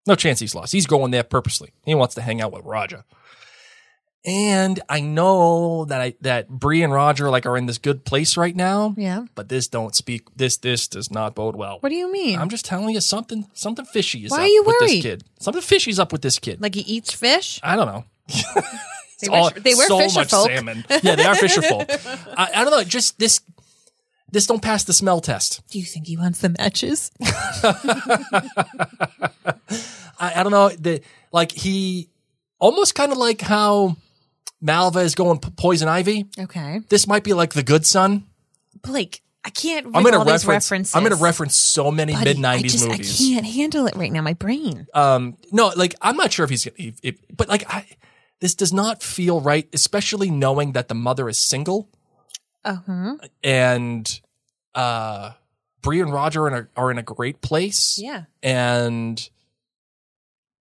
No chance he's lost. He's going there purposely. He wants to hang out with Roger. And I know that I that Bree and Roger like are in this good place right now. Yeah. But this don't speak. This this does not bode well. What do you mean? I'm just telling you something something fishy is Why up are you with this worried? kid. Something fishy's up with this kid. like he eats fish? I don't know. <laughs> They were, they were so much folk. salmon. Yeah, they are fisher folk. <laughs> I, I don't know. Just this this don't pass the smell test. Do you think he wants the matches? <laughs> I, I don't know. The like he almost kind of like how Malva is going p- poison ivy. Okay. This might be like the good son. Blake, I can't I'm gonna all these reference. references. I'm gonna reference so many mid '90s movies. I can't handle it right now. My brain. um no like i'm not sure if he's if, if, but like i this does not feel right especially knowing that the mother is single Uh huh. and uh Bree and Roger are in a, are in a great place Yeah. and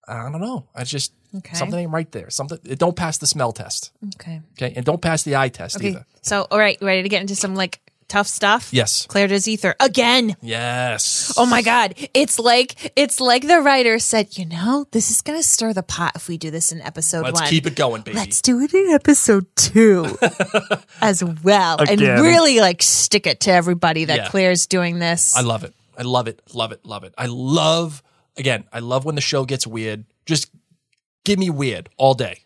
I don't know I just Okay. something ain't right there something it don't pass the smell test Okay. okay and don't pass the eye test Okay. either So, all right, ready to get into some like tough stuff? yes Claire does ether again. yes Oh my God. It's like, it's like the writer said, you know, this is going to stir the pot if we do this in episode let's one. keep it going baby Let's do it in episode two <laughs> as well. And really like stick it to everybody that Yeah. Claire's doing this. I love it. I love it. Love it. Love it. I love again. I love when the show gets weird. Just give me weird all day.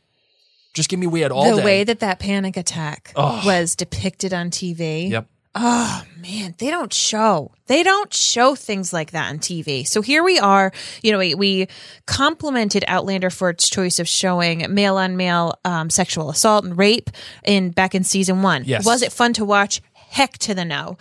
Just give me weird all the day. way that that panic attack was depicted on TV. yep. Oh man, they don't show. They don't show things like that on TV. So here we are. You know, we, we complimented Outlander for its choice of showing male on male um, sexual assault and rape in back in season one. Yes. Was it fun to watch? Heck to the no.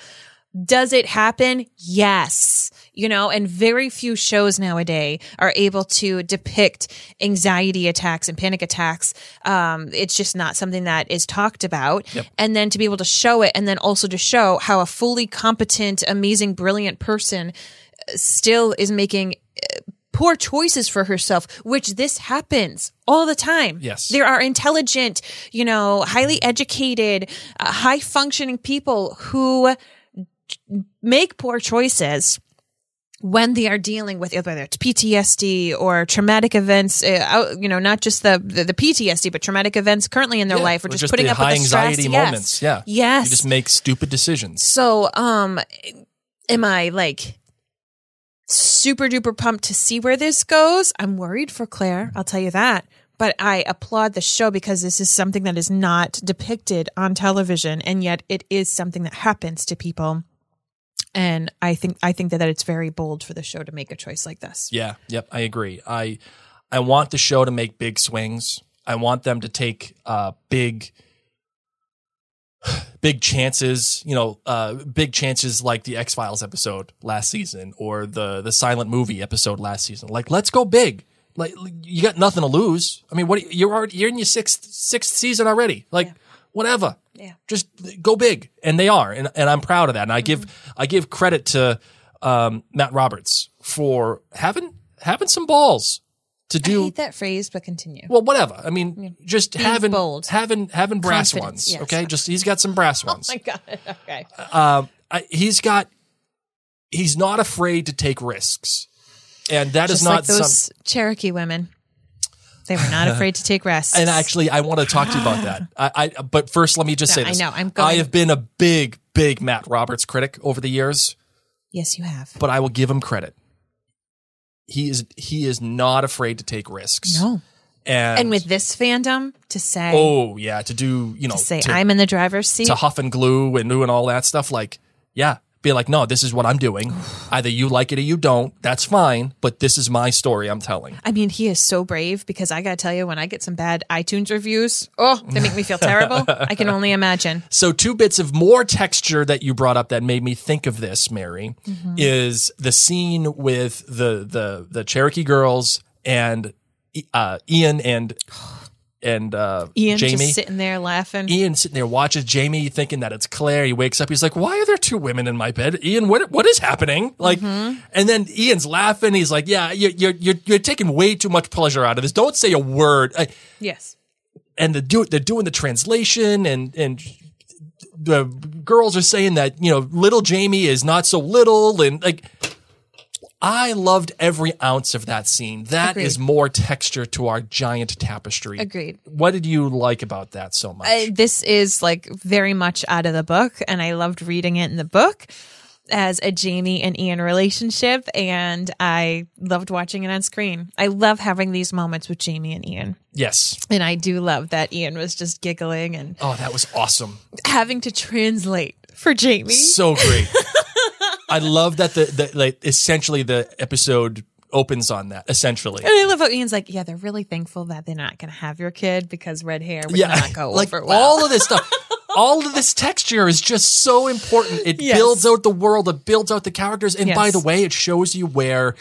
Does it happen? Yes. You know, and very few shows nowadays are able to depict anxiety attacks and panic attacks. Um, it's just not something that is talked about. And then to be able to show it and then also to show how a fully competent, amazing, brilliant person uh, still is making uh, poor choices for herself, which this happens all the time. Yes. There are intelligent, you know, highly educated, uh, high functioning people who make poor choices when they are dealing with whether it's PTSD or traumatic events, uh, you know, not just the, the the PTSD, but traumatic events currently in their Yeah. life, or Or just, putting the up high with the stress. anxiety Yes. moments. Yeah. Yes. You just make stupid decisions. So, um, am I like super duper pumped to see where this goes? I'm worried for Claire. I'll tell you that. But I applaud the show because this is something that is not depicted on television, and yet it is something that happens to people. And I think I think that, that it's very bold for the show to make a choice like this. Yeah. Yep. I agree. I I want the show to make big swings. I want them to take uh, big, <sighs> big chances. You know, uh, big chances like the X Files episode last season or the the silent movie episode last season. Like, let's go big. Like, you got nothing to lose. I mean, what you're already you're in your sixth sixth season already. Like, whatever. Yeah. Just go big, and they are, and and I'm proud of that. And I give I give credit to um, Matt Roberts for having having some balls to I do hate that phrase, but continue. well, whatever. I mean, just Being having bold. having having brass Confidence, ones. yes. Okay, just he's got some brass <laughs> ones. Oh my god. <laughs> Okay. um, I, he's got he's not afraid to take risks, and that is Just not like those some. Cherokee women. They were not afraid to take <laughs> risks. And actually, I want to talk to you about that. I, I but first, let me just No, say I know, I'm going- I have been a big, big Matt Roberts critic over the years, yes, you have. but I will give him credit. He is he is not afraid to take risks. No. and, And with this fandom, to say, oh yeah, to do you know to say to- I'm in the driver's seat. to huff and glue and doing all that stuff. Like, yeah, be like, no, this is what I'm doing. Either you like it or you don't. That's fine. But this is my story I'm telling. I mean, he is so brave because I got to tell you, when I get some bad iTunes reviews, oh, they make me feel terrible. I can only imagine. <laughs> So, two bits of more texture that you brought up that made me think of this, Mary, Mm-hmm. is the scene with the the the Cherokee girls and uh, Ian and <gasps> <sighs> <sighs> and uh, Ian Jamie. just sitting there laughing. Ian sitting there watches Jamie thinking that it's Claire. He wakes up. He's like, "Why are there two women in my bed?" Ian, what what is happening? Like, Mm-hmm. and then Ian's laughing. He's like, "Yeah, you're you're you're, you're taking way too much pleasure out of this. Don't say a word." I- yes. And the do they're doing the translation, and and the girls are saying that you know little Jamie is not so little, and like. I loved every ounce of that scene. That is Agreed. more texture to our giant tapestry. Agreed. What did you like about that so much? I, this is like very much out of the book, and I loved reading it in the book as a Jamie and Ian relationship, and I loved watching it on screen. I love having these moments with Jamie and Ian. yes. And I do love that Ian was just giggling and Oh, that was awesome. having to translate for Jamie. So great. <laughs> I love that the, the like essentially the episode opens on that. Essentially, And I love how Ian's like, yeah, they're really thankful that they're not going to have your kid because red hair would yeah, not go <laughs> like over well. all of this stuff. All of this texture is just so important. It Yes. builds out the world. It builds out the characters. And by the way, it shows you where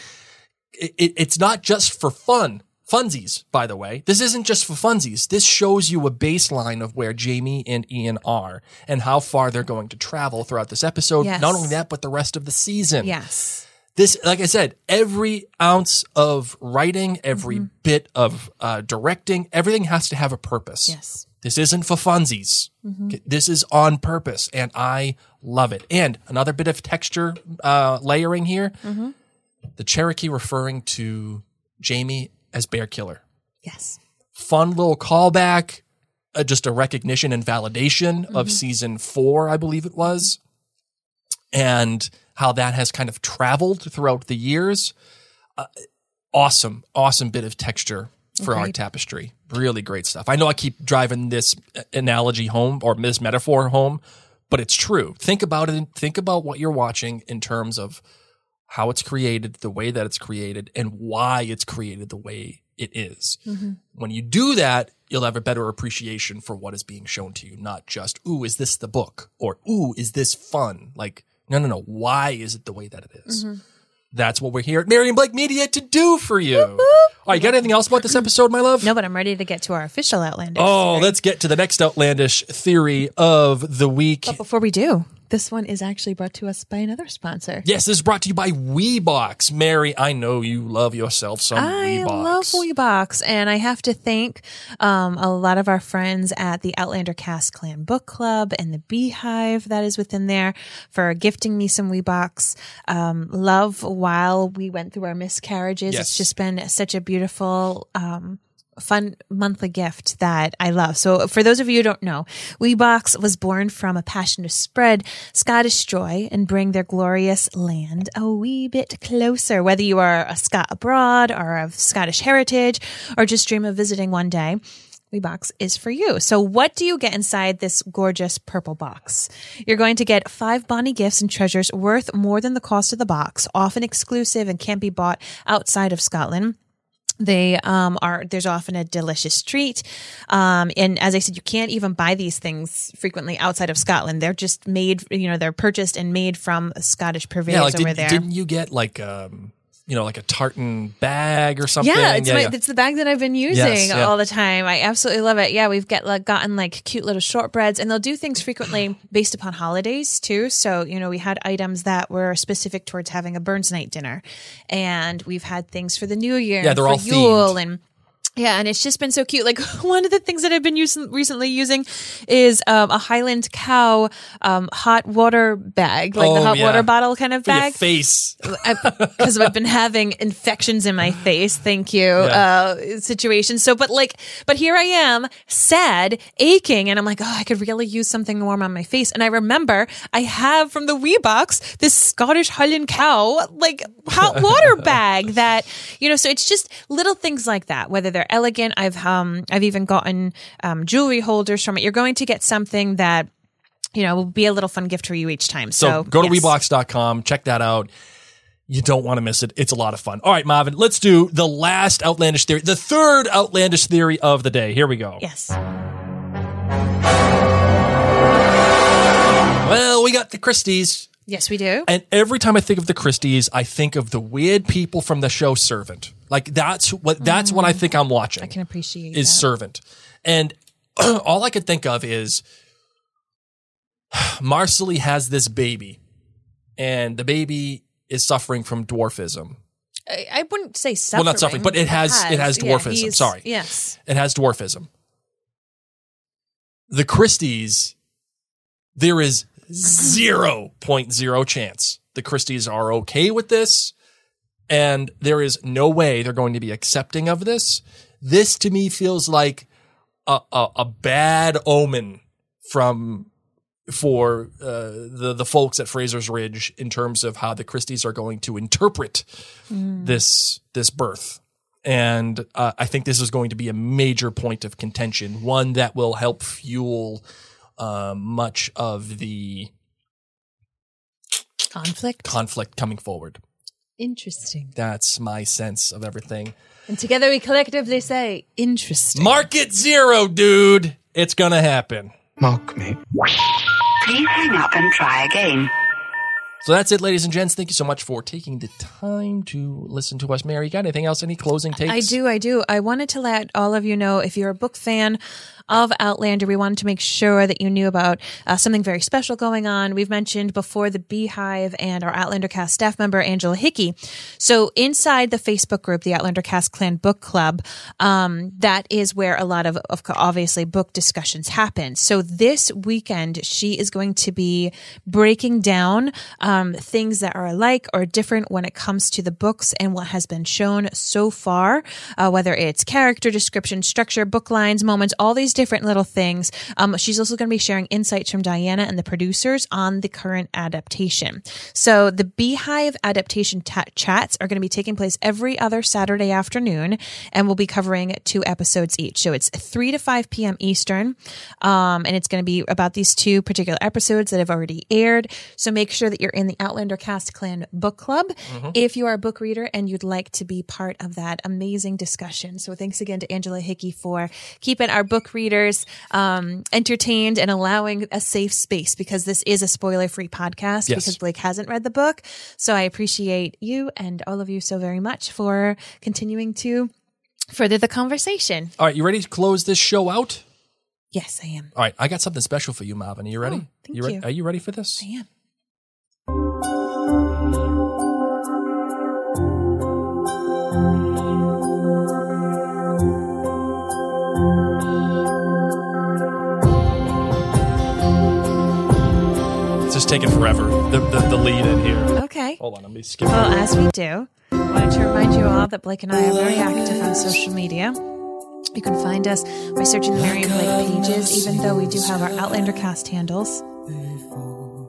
it, it, it's not just for fun. Funsies, by the way. This isn't just for funsies. This shows you a baseline of where Jamie and Ian are and how far they're going to travel throughout this episode. Yes. Not only that, but the rest of the season. yes. this like i said every ounce of writing every Mm-hmm. bit of uh, directing everything has to have a purpose Yes. this isn't for funsies Okay, this is on purpose and i love it and another bit of texture uh, layering here Mm-hmm. the cherokee referring to jamie as bear killer. Yes. fun little callback uh, just a recognition and validation Mm-hmm. of season four i believe it was and how that has kind of traveled throughout the years. Uh, awesome awesome bit of texture for our tapestry. Really great stuff. I know i keep driving this uh, analogy home or this metaphor home but it's true. Think about it think about what you're watching in terms of how it's created the way that it's created and why it's created the way it is. Mm-hmm. when you do that you'll have a better appreciation for what is being shown to you not just ooh is this the book or ooh is this fun like no no no why is it the way that it is? Mm-hmm. that's what we're here at Mary and Blake Media to do for you. All right, you got anything else about this episode, my love? No, but I'm ready to get to our official Outlander. Oh, theory. let's get to the next outlandish theory of the week. But before we do, this one is actually brought to us by another sponsor. Yes, this is brought to you by Weebox. Mary, I know you love yourself some I Weebox. love Weebox, and I have to thank um, a lot of our friends at the Outlander Cast Clan Book Club and the Beehive that is within there for gifting me some Weebox. Um, love while we went through our miscarriages. Yes. It's just been such a beautiful. Um, fun monthly gift that I love. So for those of you who don't know, Weebox was born from a passion to spread Scottish joy and bring their glorious land a wee bit closer. Whether you are a Scot abroad or of Scottish heritage or just dream of visiting one day, Weebox is for you. So what do you get inside this gorgeous purple box? You're going to get five Bonnie gifts and treasures worth more than the cost of the box, often exclusive and can't be bought outside of Scotland. They um, are there's often a delicious treat, um, and as I said, you can't even buy these things frequently outside of Scotland. They're just made, you know, they're purchased and made from Scottish purveyors Yeah, like over did, there. didn't you get like um you know like a tartan bag or something? Yeah, it's my, yeah. it's the bag that I've been using Yes, yeah. all the time. I absolutely love it. Yeah, we've got like gotten like cute little shortbreads, and they'll do things frequently <clears throat> based upon holidays too. So you know, we had items that were specific towards having a Burns night dinner, and we've had things for the New Year. Yeah, they're for all Yule themed. and. Yeah, and it's just been so cute. Like <laughs> one of the things that I've been using recently using is um, a Highland cow um, hot water bag, like the Oh, hot yeah. water bottle kind of For bag face. because I've been having infections in my face. Thank you. Uh, situation. So, but like, but here I am, sad, aching, and I'm like, oh, I could really use something warm on my face. And I remember I have from the Wee box this Scottish Highland cow like hot water <laughs> bag that you know. So it's just little things like that. Whether they're elegant, I've um I've even gotten um jewelry holders from it. You're going to get something that. You know, will be a little fun gift for you each time. So, So, go to yes. Weebox.com, check that out. You don't want to miss it. It's a lot of fun. All right, Marvin, let's do the last outlandish theory, the third outlandish theory of the day. Here we go. Yes. Well, we got the Christies. Yes, we do. And every time I think of the Christies, I think of the weird people from the show Servant. Like that's what that's what I mm. think I'm watching. I can appreciate is that. Servant. And <clears throat> all I could think of is <sighs> Marsali has this baby, and the baby is suffering from dwarfism. I, I wouldn't say suffering. Well, not suffering, but it has- it has Yeah, dwarfism. he's- Sorry. Yes. It has dwarfism. The Christies, there is 0.0 chance the Christies are okay with this. And there is no way they're going to be accepting of this. This to me feels like a, a, a bad omen from for uh, the the folks at Fraser's Ridge in terms of how the Christies are going to interpret this this birth. And uh, I think this is going to be a major point of contention, one that will help fuel uh, much of the Conflict. conflict coming forward. Interesting. That's my sense of everything. And together we collectively say interesting. Market zero, dude. It's gonna happen. Mock me. Please hang up and try again. So that's it, ladies and gents. Thank you so much for taking the time to listen to us. Mary, you got anything else? Any closing takes? I do, I do. I wanted to let all of you know if you're a book fan of Outlander, we wanted to make sure that you knew about uh, something very special going on. We've mentioned before the Beehive and our Outlander Cast staff member, Angela Hickey. So inside the Facebook group, the Outlander Cast Clan Book Club, um, that is where a lot of, of obviously book discussions happen. So this weekend, she is going to be breaking down um, things that are alike or different when it comes to the books and what has been shown so far, uh, whether it's character description, structure, book lines, moments, all these different little things. Um, she's also going to be sharing insights from Diana and the producers on the current adaptation. So the Beehive adaptation ta- chats are going to be taking place every other Saturday afternoon, and we'll be covering two episodes each. So it's 3 to 5 p.m. Eastern, um, and it's going to be about these two particular episodes that have already aired. So make sure that you're in the Outlander Cast Clan book club if you are a book reader and you'd like to be part of that amazing discussion. So thanks again to Angela Hickey for keeping our book readers um, entertained and allowing a safe space because this is a spoiler free podcast Yes. because Blake hasn't read the book. So I appreciate you and all of you so very much for continuing to further the conversation. All right, you ready to close this show out? Yes, I am. All right, I got something special for you, Marvin. Are you ready? Oh, thank you, re- you. Are you ready for this? I am. Taking forever. The, the, the lead in here. Okay. Hold on, let me skip. Well, as we do, I wanted to remind you all that Blake and I are very active on social media. You can find us by searching the Mary and Blake pages, even though we do have our Outlander cast handles.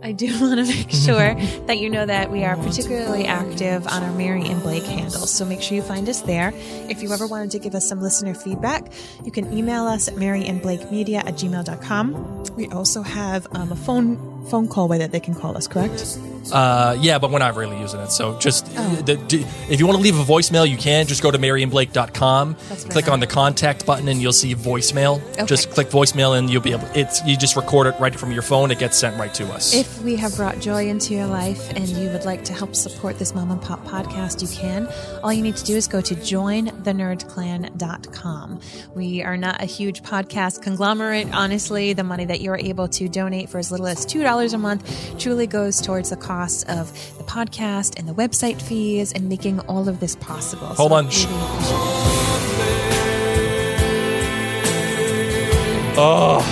I do <laughs> want to make sure that you know that we are particularly active on our Mary and Blake handles. So make sure you find us there. If you ever wanted to give us some listener feedback, you can email us at maryandblakemedia at gmail.com. We also have um, a phone phone call way that they can call us, correct? Uh, yeah, but we're not really using it. So just Oh. the, d- if you want to leave a voicemail, you can just go to maryandblake.com, click on the contact button, and you'll see voicemail. Okay. Just click voicemail, and you'll be able. It's you just record it right from your phone. It gets sent right to us. If we have brought joy into your life and you would like to help support this mom and pop podcast, you can. All you need to do is go to jointhenerdclan.com. We are not a huge podcast conglomerate. Honestly, the money that you're able to donate for as little as $2 a month truly goes towards the cost of the podcast and the website fees and making all of this possible. Hold So on. really oh,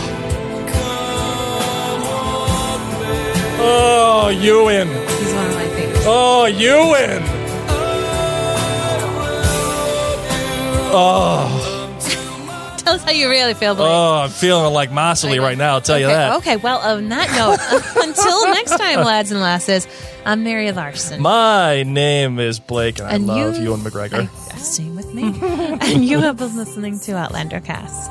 oh, Ewan. He's one of my favorites. Oh, Ewan. Oh, how you really feel, Blake. oh, I'm feeling like Massily right now. I'll tell you that. Okay, well, on that note, <laughs> until next time, lads and lasses, I'm Mary Larson. My name is Blake, and I love you- Ewan McGregor. I, same with me. <laughs> and you have been listening to Outlander Cast.